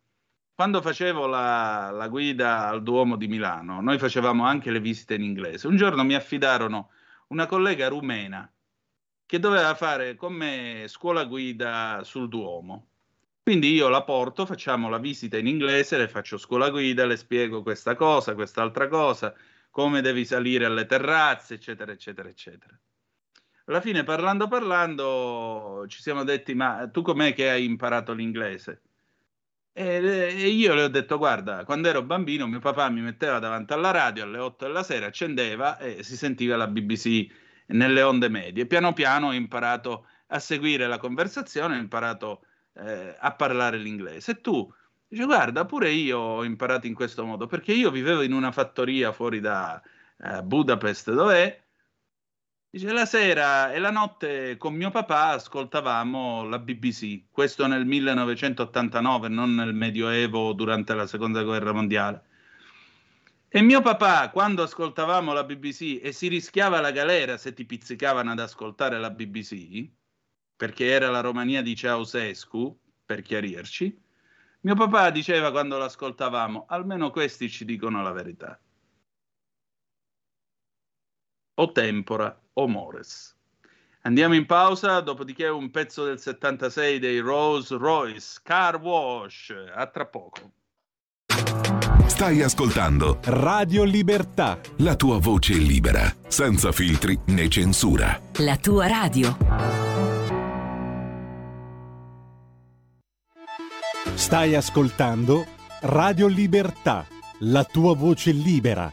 quando facevo la, la, guida al Duomo di Milano, noi facevamo anche le visite in inglese. Un giorno mi affidarono una collega rumena che doveva fare con me scuola guida sul Duomo. Quindi io la porto, facciamo la visita in inglese, le faccio scuola guida, le spiego questa cosa, quest'altra cosa, come devi salire alle terrazze, eccetera, eccetera, eccetera alla fine parlando parlando ci siamo detti ma tu com'è che hai imparato l'inglese? E, e, io le ho detto guarda quando ero bambino mio papà mi metteva davanti alla radio alle 8 della sera accendeva e si sentiva la BBC nelle onde medie. Piano piano ho imparato a seguire la conversazione ho imparato eh, a parlare l'inglese. E tu? Dici guarda pure io ho imparato in questo modo perché io vivevo in una fattoria fuori da eh, Budapest dov'è Dice la sera e la notte con mio papà ascoltavamo la BBC, questo nel 1989, non nel Medioevo durante la Seconda Guerra Mondiale. E mio papà, quando ascoltavamo la BBC e si rischiava la galera se ti pizzicavano ad ascoltare la BBC, perché era la Romania di Ceausescu, per chiarirci, mio papà diceva quando l'ascoltavamo, almeno questi ci dicono la verità. O tempora o mores. Andiamo in pausa, dopodiché un pezzo del 76 dei Rolls Royce Car Wash. A tra poco. Stai ascoltando Radio Libertà. La tua voce libera, senza filtri né censura. La tua radio. Stai ascoltando Radio Libertà. La tua voce libera,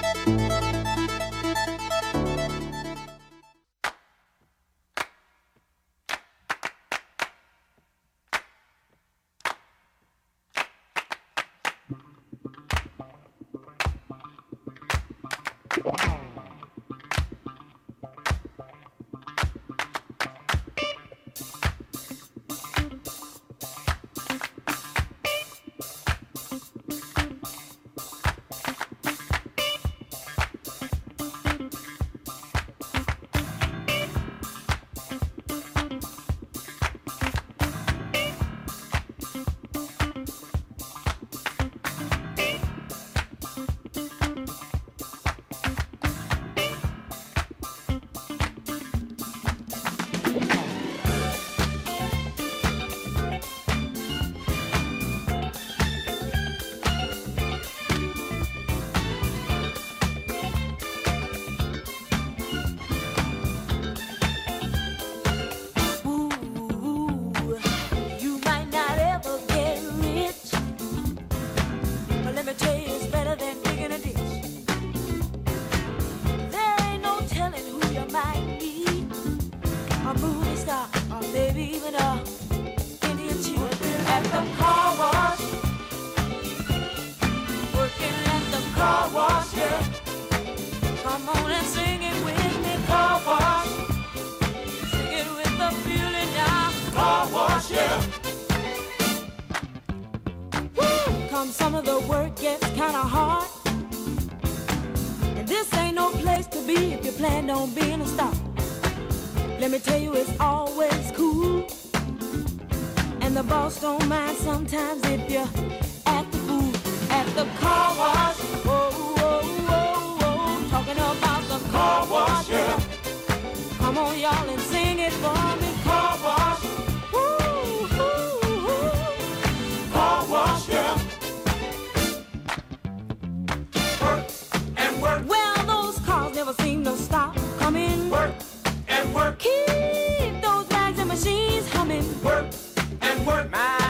from some of the work gets kinda hard. And this ain't no place to be if you plan on being a star. Let me tell you, it's always cool. And the boss don't mind sometimes if you're at the food, at the car wash. Whoa. Talking about the car wash, yeah. Come on, y'all, and sing it for Keep those bags and machines humming. Work and work. My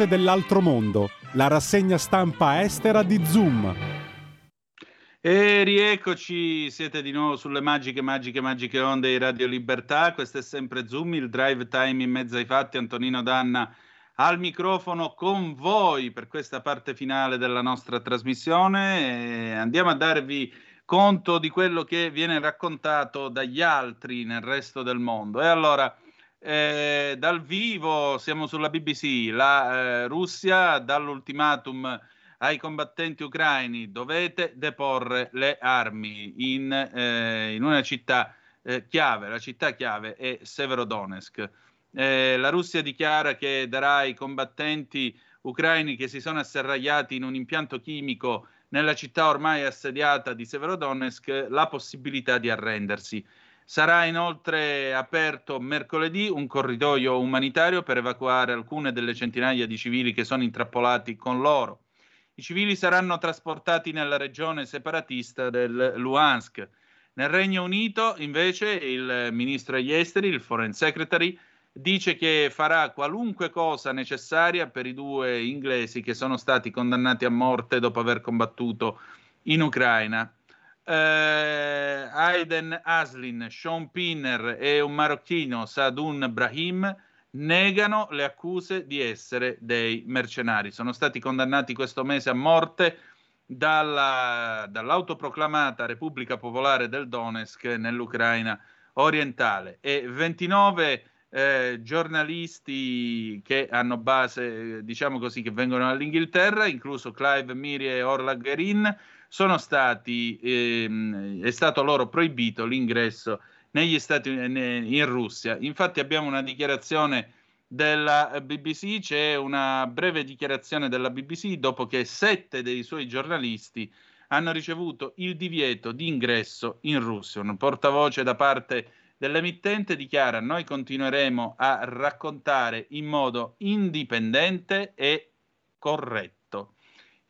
Cose dell'altro mondo, la rassegna stampa estera di Zoom. E rieccoci, siete di nuovo sulle magiche, magiche, magiche onde di Radio Libertà. Questo è sempre Zoom, il drive time in mezzo ai fatti. Antonino Danna al microfono con voi per questa parte finale della nostra trasmissione. E andiamo a darvi conto di quello che viene raccontato dagli altri nel resto del mondo. E allora, eh, dal vivo siamo sulla BBC, la eh, Russia dall'ultimatum ai combattenti ucraini dovete deporre le armi in, eh, in una città eh, chiave, la città chiave è Severodonetsk. Eh, la Russia dichiara che darà ai combattenti ucraini che si sono asserragliati in un impianto chimico nella città ormai assediata di Severodonetsk la possibilità di arrendersi. Sarà inoltre aperto mercoledì un corridoio umanitario per evacuare alcune delle centinaia di civili che sono intrappolati con loro. I civili saranno trasportati nella regione separatista del Luhansk. Nel Regno Unito, invece, il ministro degli esteri, il Foreign Secretary, dice che farà qualunque cosa necessaria per i due inglesi che sono stati condannati a morte dopo aver combattuto in Ucraina. Eh, Aiden Aslin, Sean Pinner e un marocchino, Sadun Brahim, negano le accuse di essere dei mercenari. Sono stati condannati questo mese a morte dalla, dall'autoproclamata Repubblica Popolare del Donetsk nell'Ucraina orientale e 29 eh, giornalisti che hanno base, diciamo così, che vengono dall'Inghilterra, incluso Clive Miri e Orla Guerin, stati, ehm, è stato loro proibito l'ingresso negli Stati Uniti, in Russia. Infatti abbiamo una dichiarazione della BBC, c'è una breve dichiarazione della BBC dopo che sette dei suoi giornalisti hanno ricevuto il divieto di ingresso in Russia. Un portavoce da parte dell'emittente dichiara noi continueremo a raccontare in modo indipendente e corretto.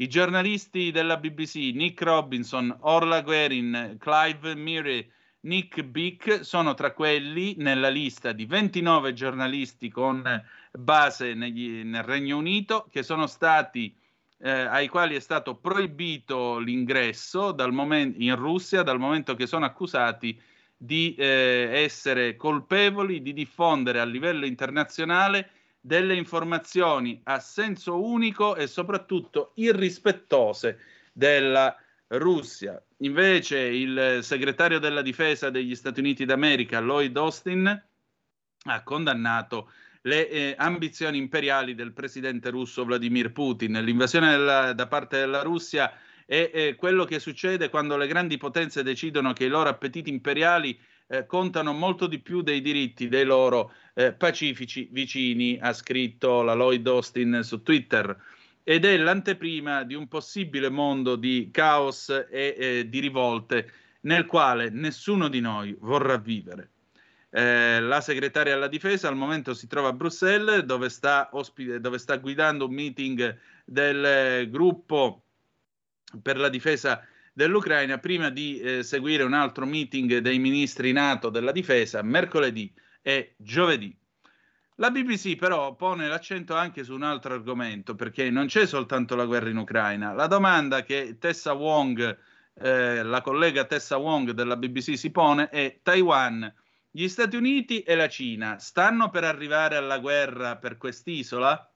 I giornalisti della BBC Nick Robinson, Orla Guerin, Clive Murray, Nick Bick sono tra quelli nella lista di 29 giornalisti con base negli, nel Regno Unito che sono stati eh, ai quali è stato proibito l'ingresso moment- in Russia dal momento che sono accusati di eh, essere colpevoli di diffondere a livello internazionale delle informazioni a senso unico e soprattutto irrispettose della Russia. Invece il segretario della difesa degli Stati Uniti d'America, Lloyd Austin, ha condannato le eh, ambizioni imperiali del presidente russo Vladimir Putin. L'invasione della, da parte della Russia è, è quello che succede quando le grandi potenze decidono che i loro appetiti imperiali eh, contano molto di più dei diritti dei loro eh, pacifici vicini, ha scritto la Lloyd Austin su Twitter. Ed è l'anteprima di un possibile mondo di caos e eh, di rivolte nel quale nessuno di noi vorrà vivere. Eh, la segretaria alla difesa al momento si trova a Bruxelles dove sta, ospite, dove sta guidando un meeting del gruppo per la difesa dell'Ucraina prima di eh, seguire un altro meeting dei ministri NATO della difesa mercoledì e giovedì. La BBC però pone l'accento anche su un altro argomento perché non c'è soltanto la guerra in Ucraina. La domanda che Tessa Wong, eh, la collega Tessa Wong della BBC si pone è Taiwan, gli Stati Uniti e la Cina stanno per arrivare alla guerra per quest'isola?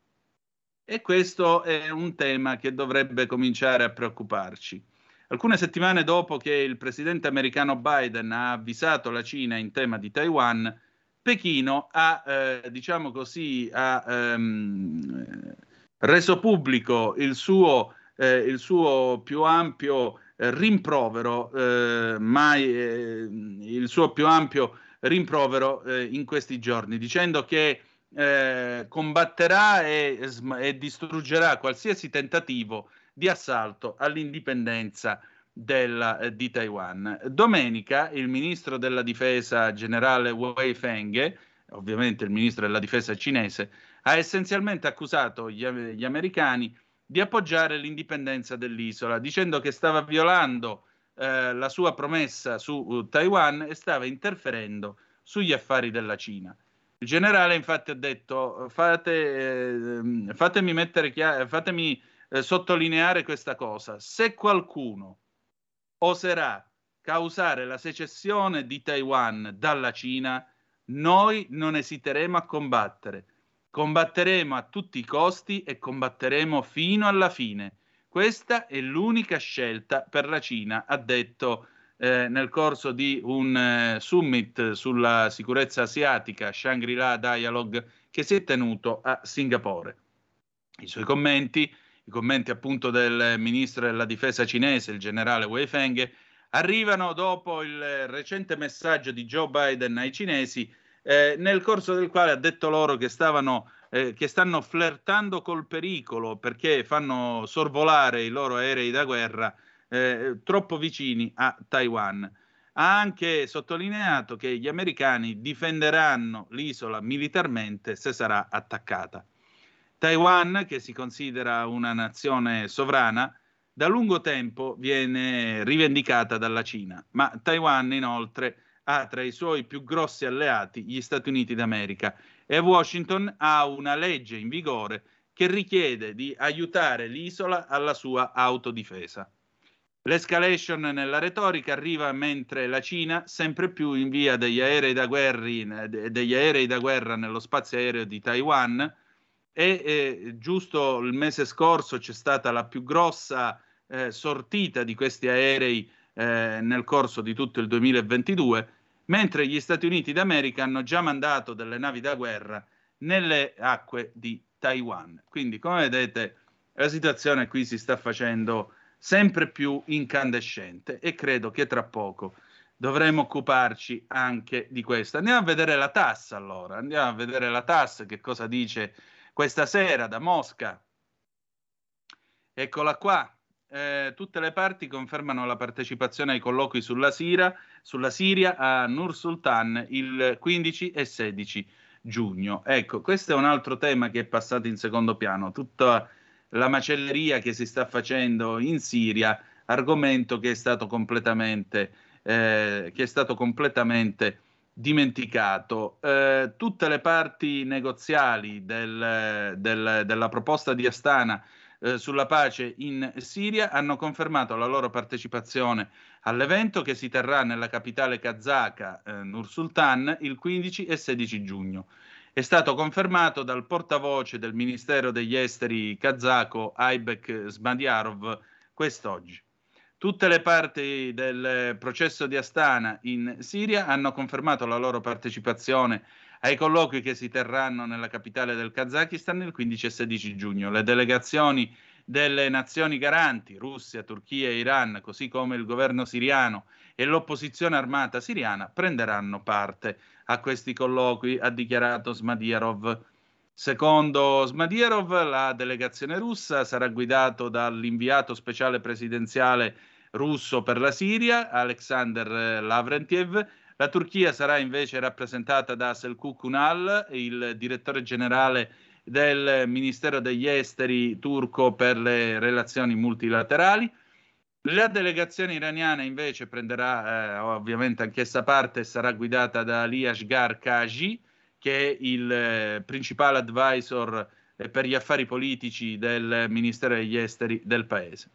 E questo è un tema che dovrebbe cominciare a preoccuparci. Alcune settimane dopo che il presidente americano Biden ha avvisato la Cina in tema di Taiwan, Pechino ha, eh, diciamo così, ha ehm, reso pubblico il suo, eh, il suo più ampio eh, rimprovero, eh, mai, eh, il suo più ampio rimprovero eh, in questi giorni, dicendo che combatterà e, e, distruggerà qualsiasi tentativo di assalto all'indipendenza della, eh, di Taiwan. Domenica il ministro della difesa generale Wei Feng, ovviamente il ministro della difesa cinese, ha essenzialmente accusato gli, gli americani di appoggiare l'indipendenza dell'isola, dicendo che stava violando eh, la sua promessa su uh, Taiwan e stava interferendo sugli affari della Cina. Il generale infatti ha detto fate, eh, fatemi, mettere chiar- fatemi eh, sottolineare questa cosa, se qualcuno oserà causare la secessione di Taiwan dalla Cina, noi non esiteremo a combattere. Combatteremo a tutti i costi e combatteremo fino alla fine. Questa è l'unica scelta per la Cina, ha detto eh, nel corso di un eh, summit sulla sicurezza asiatica, Shangri-La Dialogue, che si è tenuto a Singapore. I suoi commenti, i commenti appunto del ministro della difesa cinese, il generale Wei Feng, arrivano dopo il recente messaggio di Joe Biden ai cinesi, eh, nel corso del quale ha detto loro che stavano eh, che stanno flirtando col pericolo perché fanno sorvolare i loro aerei da guerra eh, troppo vicini a Taiwan. Ha anche sottolineato che gli americani difenderanno l'isola militarmente se sarà attaccata. Taiwan, che si considera una nazione sovrana, da lungo tempo viene rivendicata dalla Cina, ma Taiwan inoltre ha tra i suoi più grossi alleati gli Stati Uniti d'America e Washington ha una legge in vigore che richiede di aiutare l'isola alla sua autodifesa. L'escalation nella retorica arriva mentre la Cina sempre più invia degli aerei da, guerri, degli aerei da guerra nello spazio aereo di Taiwan e eh, giusto il mese scorso c'è stata la più grossa eh, sortita di questi aerei eh, nel corso di tutto il 2022 mentre gli Stati Uniti d'America hanno già mandato delle navi da guerra nelle acque di Taiwan. Quindi, come vedete, la situazione qui si sta facendo sempre più incandescente e credo che tra poco dovremo occuparci anche di questo. Andiamo a vedere la TAS allora, andiamo a vedere la TAS che cosa dice questa sera da Mosca. Eccola qua, eh, tutte le parti confermano la partecipazione ai colloqui sulla, Sira, sulla Siria a Nur Sultan il 15 e 16 giugno. Ecco, questo è un altro tema che è passato in secondo piano, tutta la macelleria che si sta facendo in Siria, argomento che è stato completamente, eh, che è stato completamente dimenticato. Eh, tutte le parti negoziali del, del, della proposta di Astana eh, sulla pace in Siria hanno confermato la loro partecipazione all'evento che si terrà nella capitale kazaka eh, Nur Sultan il 15 e 16 giugno. È stato confermato dal portavoce del Ministero degli Esteri kazako Aibek Smadiarov quest'oggi. Tutte le parti del processo di Astana in Siria hanno confermato la loro partecipazione ai colloqui che si terranno nella capitale del Kazakistan il 15 e 16 giugno. Le delegazioni delle nazioni garanti, Russia, Turchia e Iran, così come il governo siriano e l'opposizione armata siriana, prenderanno parte a questi colloqui, ha dichiarato Smadierov. Secondo Smadierov, la delegazione russa sarà guidata dall'inviato speciale presidenziale russo per la Siria, Alexander Lavrentiev, la Turchia sarà invece rappresentata da Selçuk Unal, il direttore generale del Ministero degli Esteri turco per le relazioni multilaterali. La delegazione iraniana invece prenderà eh, ovviamente anch'essa parte e sarà guidata da Ali Ashgar Kaji, che è il eh, principale advisor eh, per gli affari politici del Ministero degli Esteri del paese.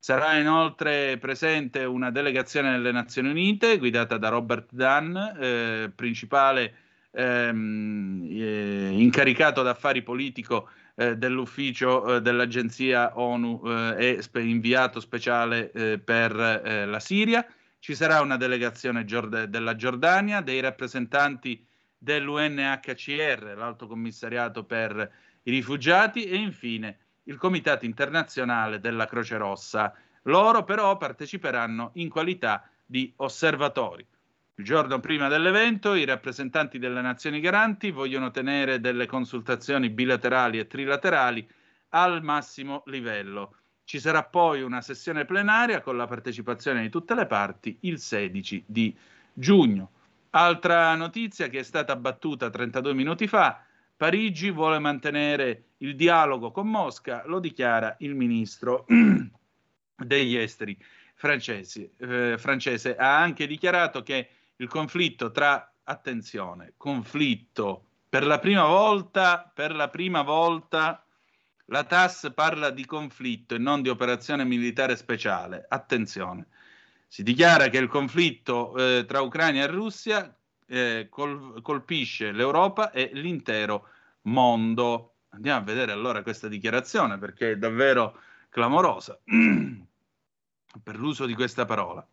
Sarà inoltre presente una delegazione delle Nazioni Unite guidata da Robert Dunn, eh, principale ehm, eh, incaricato d'affari politico eh, dell'ufficio eh, dell'agenzia ONU eh, e spe- inviato speciale eh, per la Siria. Ci sarà una delegazione giord- della Giordania, dei rappresentanti dell'UNHCR, l'Alto Commissariato per i rifugiati e infine il Comitato internazionale della Croce Rossa. Loro però parteciperanno in qualità di osservatori. Il giorno prima dell'evento i rappresentanti delle nazioni garanti vogliono tenere delle consultazioni bilaterali e trilaterali al massimo livello. Ci sarà poi una sessione plenaria con la partecipazione di tutte le parti il 16 di giugno. Altra notizia che è stata battuta 32 minuti fa, Parigi vuole mantenere il dialogo con Mosca, lo dichiara il ministro degli esteri francesi, eh, francese. Ha anche dichiarato che il conflitto tra, attenzione, conflitto, per la prima volta, per la prima volta la TAS parla di conflitto e non di operazione militare speciale. Attenzione. Si dichiara che il conflitto eh, tra Ucraina e Russia eh, col- colpisce l'Europa e l'intero mondo. Andiamo a vedere allora questa dichiarazione perché è davvero clamorosa per l'uso di questa parola.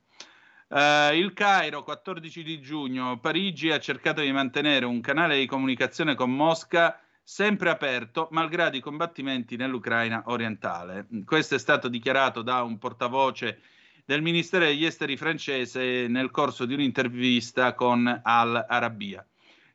Uh, il Cairo, 14 di giugno, Parigi ha cercato di mantenere un canale di comunicazione con Mosca sempre aperto, malgrado i combattimenti nell'Ucraina orientale. Questo è stato dichiarato da un portavoce del Ministero degli Esteri francese nel corso di un'intervista con Al Arabia.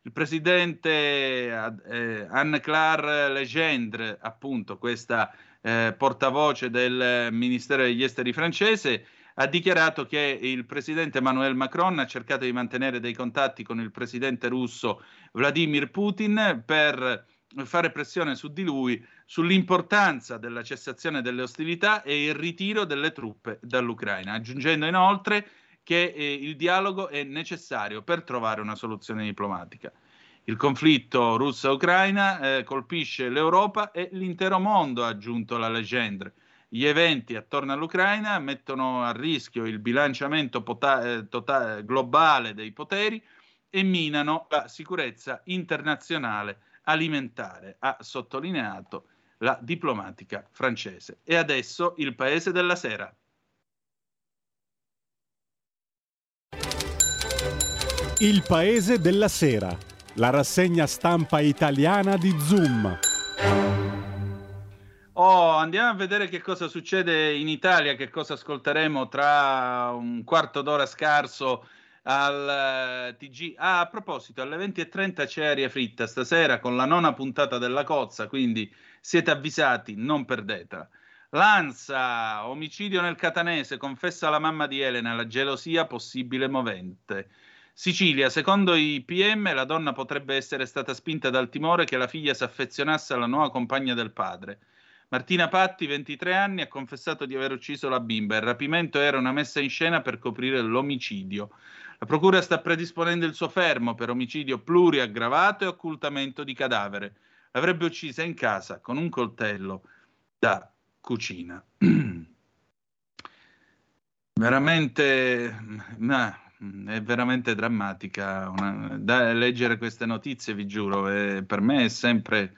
Il presidente eh, Anne-Claire Legendre, appunto questa eh, portavoce del Ministero degli Esteri francese, ha dichiarato che il presidente Emmanuel Macron ha cercato di mantenere dei contatti con il presidente russo Vladimir Putin per fare pressione su di lui sull'importanza della cessazione delle ostilità e il ritiro delle truppe dall'Ucraina, aggiungendo inoltre che eh, il dialogo è necessario per trovare una soluzione diplomatica. Il conflitto russo-ucraina eh, colpisce l'Europa e l'intero mondo, ha aggiunto la leggenda. Gli eventi attorno all'Ucraina mettono a rischio il bilanciamento pota- eh, tota- globale dei poteri e minano la sicurezza internazionale alimentare, ha sottolineato la diplomatica francese. E adesso il paese della sera. Il paese della sera, la rassegna stampa italiana di Zoom. Oh, andiamo a vedere che cosa succede in Italia, che cosa ascolteremo tra un quarto d'ora scarso al eh, TG. Ah, a proposito, alle 20.30 c'è aria fritta stasera con la nona puntata della Cozza, quindi siete avvisati, non perdetela. Lanza, omicidio nel Catanese, confessa la mamma di Elena, la gelosia possibile movente. Sicilia, secondo i PM, la donna potrebbe essere stata spinta dal timore che la figlia si affezionasse alla nuova compagna del padre. Martina Patti, 23 anni, ha confessato di aver ucciso la bimba. Il rapimento era una messa in scena per coprire l'omicidio. La procura sta predisponendo il suo fermo per omicidio pluriaggravato e occultamento di cadavere. L'avrebbe uccisa in casa con un coltello da cucina. veramente, nah, è veramente drammatica. Una, da leggere queste notizie, vi giuro, è, per me è sempre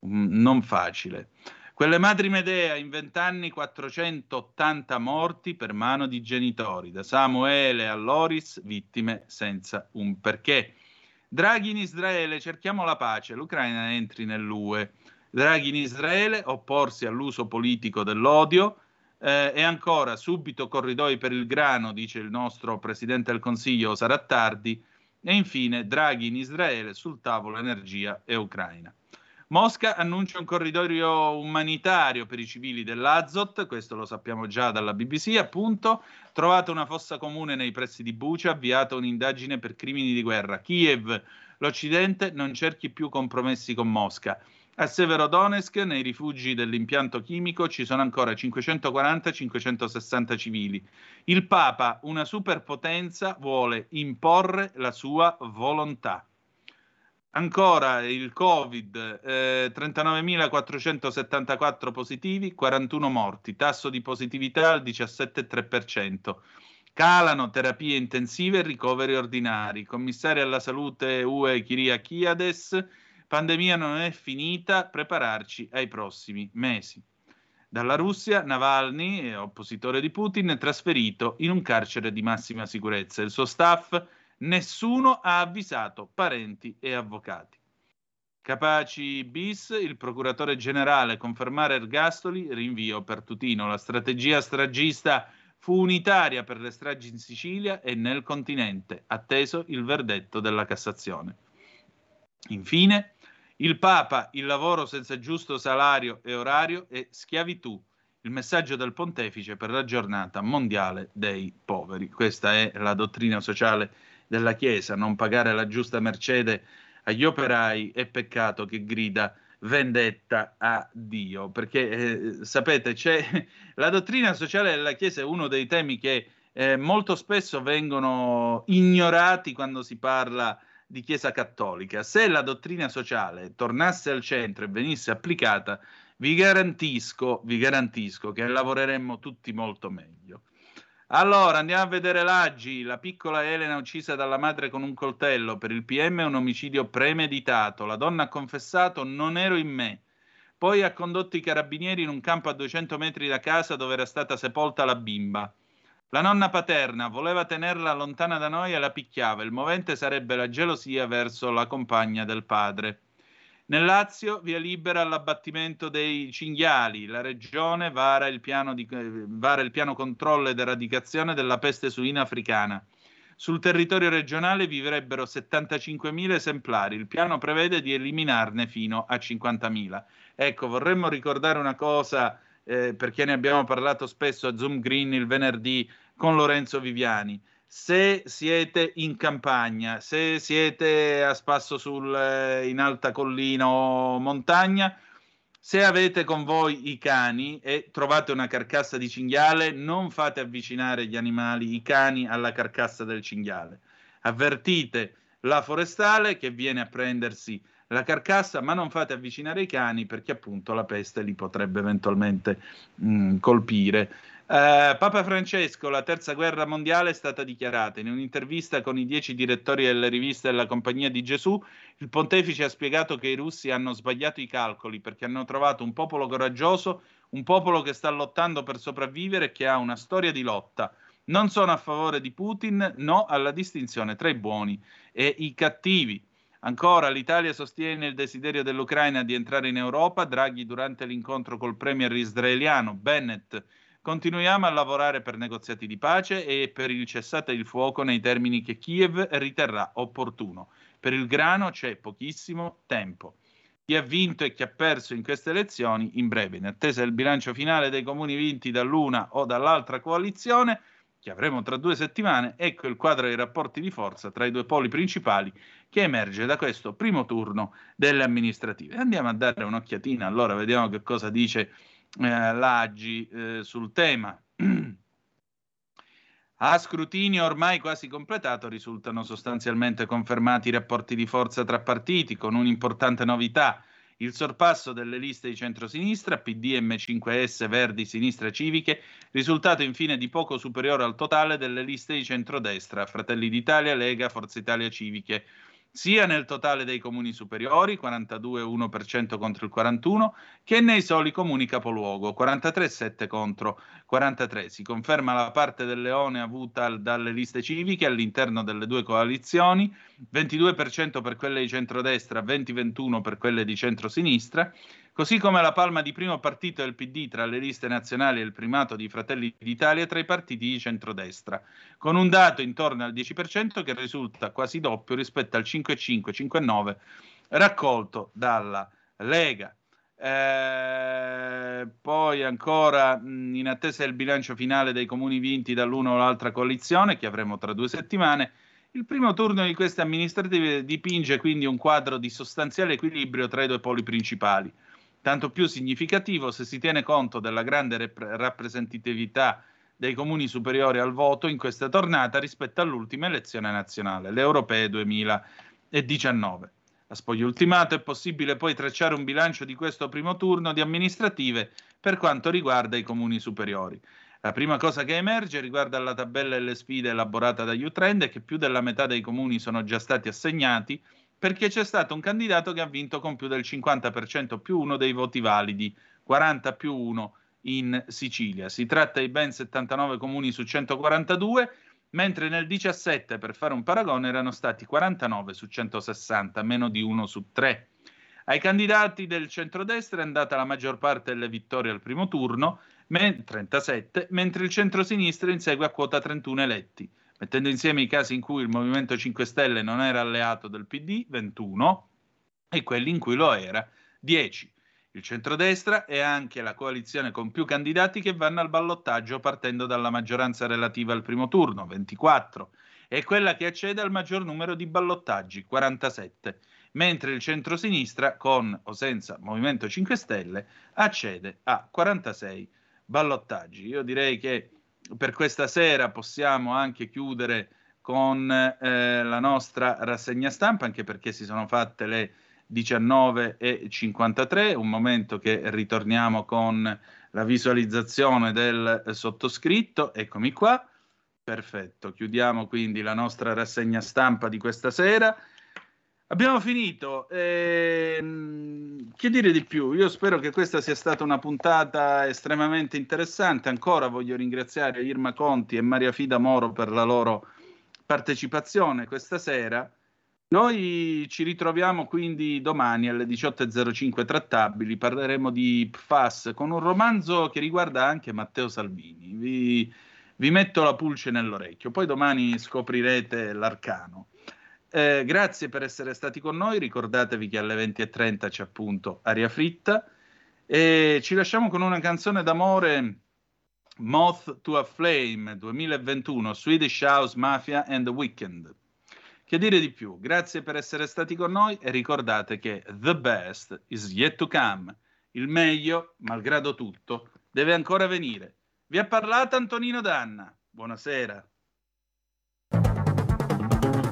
um, non facile. Quelle madri Medea in vent'anni 480 morti per mano di genitori, da Samuele a Loris, vittime senza un perché. Draghi in Israele, cerchiamo la pace, l'Ucraina entri nell'UE. Draghi in Israele, opporsi all'uso politico dell'odio, eh, e ancora subito corridoi per il grano, dice il nostro Presidente del Consiglio, sarà tardi. E infine Draghi in Israele sul tavolo energia e Ucraina. Mosca annuncia un corridoio umanitario per i civili dell'Azot, questo lo sappiamo già dalla BBC, appunto. Trovata una fossa comune nei pressi di Bucia, avviata un'indagine per crimini di guerra. Kiev, l'Occidente non cerchi più compromessi con Mosca. A Severodonetsk, nei rifugi dell'impianto chimico, ci sono ancora 540-560 civili. Il Papa, una superpotenza, vuole imporre la sua volontà. Ancora il Covid, eh, 39.474 positivi, 41 morti, tasso di positività al 17,3%. Calano terapie intensive e ricoveri ordinari. Commissario alla salute UE Kiria Chiades Pandemia non è finita, prepararci ai prossimi mesi. Dalla Russia, Navalny, oppositore di Putin, è trasferito in un carcere di massima sicurezza. Il suo staff, nessuno ha avvisato parenti e avvocati. Capaci bis, il procuratore generale confermare ergastoli, rinvio per Tutino. La strategia stragista fu unitaria per le stragi in Sicilia e nel continente, atteso il verdetto della Cassazione. Infine, il Papa, il lavoro senza giusto salario e orario è schiavitù. Il messaggio del pontefice per la giornata mondiale dei poveri. Questa è la dottrina sociale della Chiesa. Non pagare la giusta mercede agli operai è peccato che grida vendetta a Dio. Perché eh, sapete, c'è la dottrina sociale della Chiesa è uno dei temi che eh, molto spesso vengono ignorati quando si parla di Chiesa Cattolica. Se la dottrina sociale tornasse al centro e venisse applicata, vi garantisco, vi garantisco che lavoreremmo tutti molto meglio. Allora, andiamo a vedere l'Aggi, la piccola Elena uccisa dalla madre con un coltello. Per il PM è un omicidio premeditato. La donna ha confessato non ero in me. Poi ha condotto i carabinieri in un campo a 200 metri da casa dove era stata sepolta la bimba. La nonna paterna voleva tenerla lontana da noi e la picchiava. Il movente sarebbe la gelosia verso la compagna del padre. Nel Lazio via libera all'abbattimento dei cinghiali. La regione vara il piano, di, vara il piano controllo ed eradicazione della peste suina africana. Sul territorio regionale vivrebbero 75.000 esemplari. Il piano prevede di eliminarne fino a 50.000. Ecco, vorremmo ricordare una cosa eh, perché ne abbiamo parlato spesso a Zoom Green il venerdì con Lorenzo Viviani se siete in campagna, se siete a spasso sul, eh, in alta collina o montagna, se avete con voi i cani e trovate una carcassa di cinghiale, non fate avvicinare gli animali, i cani, alla carcassa del cinghiale. Avvertite la forestale che viene a prendersi la carcassa, ma non fate avvicinare i cani perché appunto la peste li potrebbe eventualmente mh, colpire. Uh, Papa Francesco, la terza guerra mondiale è stata dichiarata. In un'intervista con i dieci direttori delle riviste della Compagnia di Gesù, il pontefice ha spiegato che i russi hanno sbagliato i calcoli perché hanno trovato un popolo coraggioso, un popolo che sta lottando per sopravvivere e che ha una storia di lotta. Non sono a favore di Putin, no alla distinzione tra i buoni e i cattivi. Ancora, l'Italia sostiene il desiderio dell'Ucraina di entrare in Europa. Draghi, durante l'incontro col premier israeliano Bennett, Continuiamo a lavorare per negoziati di pace e per il cessate il fuoco nei termini che Kiev riterrà opportuno. Per il grano c'è pochissimo tempo. Chi ha vinto e chi ha perso in queste elezioni, in breve, in attesa del bilancio finale dei comuni vinti dall'una o dall'altra coalizione, che avremo tra due settimane, ecco il quadro dei rapporti di forza tra i due poli principali che emerge da questo primo turno delle amministrative. Andiamo a dare un'occhiatina, allora vediamo che cosa dice eh, l'Agi eh, sul tema. A scrutinio ormai quasi completato risultano sostanzialmente confermati i rapporti di forza tra partiti, con un'importante novità, il sorpasso delle liste di centrosinistra, PD, M5S, Verdi, Sinistra Civiche, risultato infine di poco superiore al totale delle liste di centrodestra, Fratelli d'Italia, Lega, Forza Italia Civiche, sia nel totale dei comuni superiori, 42,1% contro il 41%, che nei soli comuni capoluogo, 43,7% contro 43%. Si conferma la parte del leone avuta dalle liste civiche all'interno delle due coalizioni, 22% per quelle di centrodestra, 20-21% per quelle di centrosinistra, Così come la palma di primo partito del PD tra le liste nazionali e il primato di Fratelli d'Italia tra i partiti di centrodestra, con un dato intorno al 10% che risulta quasi doppio rispetto al 5,5-5,9 raccolto dalla Lega. Eh, poi ancora mh, in attesa del bilancio finale dei comuni vinti dall'una o l'altra coalizione, che avremo tra due settimane, il primo turno di queste amministrative dipinge quindi un quadro di sostanziale equilibrio tra i due poli principali tanto più significativo se si tiene conto della grande rep- rappresentatività dei comuni superiori al voto in questa tornata rispetto all'ultima elezione nazionale, le europee 2019. A spoglio ultimato è possibile poi tracciare un bilancio di questo primo turno di amministrative per quanto riguarda i comuni superiori. La prima cosa che emerge riguarda la tabella delle sfide elaborata da U-Trend è che più della metà dei comuni sono già stati assegnati perché c'è stato un candidato che ha vinto con più del 50% più uno dei voti validi, 40 più 1 in Sicilia. Si tratta di ben 79 comuni su 142, mentre nel 17, per fare un paragone, erano stati 49 su 160, meno di 1 su 3. Ai candidati del centrodestra è andata la maggior parte delle vittorie al primo turno, 37, mentre il centrosinistra insegue a quota 31 eletti mettendo insieme i casi in cui il Movimento 5 Stelle non era alleato del PD, 21, e quelli in cui lo era, 10. Il centrodestra è anche la coalizione con più candidati che vanno al ballottaggio partendo dalla maggioranza relativa al primo turno, 24, e quella che accede al maggior numero di ballottaggi, 47, mentre il centrosinistra, con o senza Movimento 5 Stelle, accede a 46 ballottaggi. Io direi che per questa sera possiamo anche chiudere con eh, la nostra rassegna stampa, anche perché si sono fatte le 19.53, un momento che ritorniamo con la visualizzazione del sottoscritto. Eccomi qua. Perfetto, chiudiamo quindi la nostra rassegna stampa di questa sera. Abbiamo finito. Ehm, che dire di più? Io spero che questa sia stata una puntata estremamente interessante. Ancora voglio ringraziare Irma Conti e Maria Fida Moro per la loro partecipazione questa sera. Noi ci ritroviamo quindi domani alle 18.05 trattabili, parleremo di PFAS con un romanzo che riguarda anche Matteo Salvini. Vi, vi metto la pulce nell'orecchio, poi domani scoprirete l'arcano. Eh, grazie per essere stati con noi, ricordatevi che alle 20.30 c'è appunto Aria Fritta e ci lasciamo con una canzone d'amore Moth to a Flame 2021 Swedish House Mafia and the Weekend. Che dire di più? Grazie per essere stati con noi e ricordate che the best is yet to come. Il meglio, malgrado tutto, deve ancora venire. Vi ha parlato Antonino Danna. Buonasera.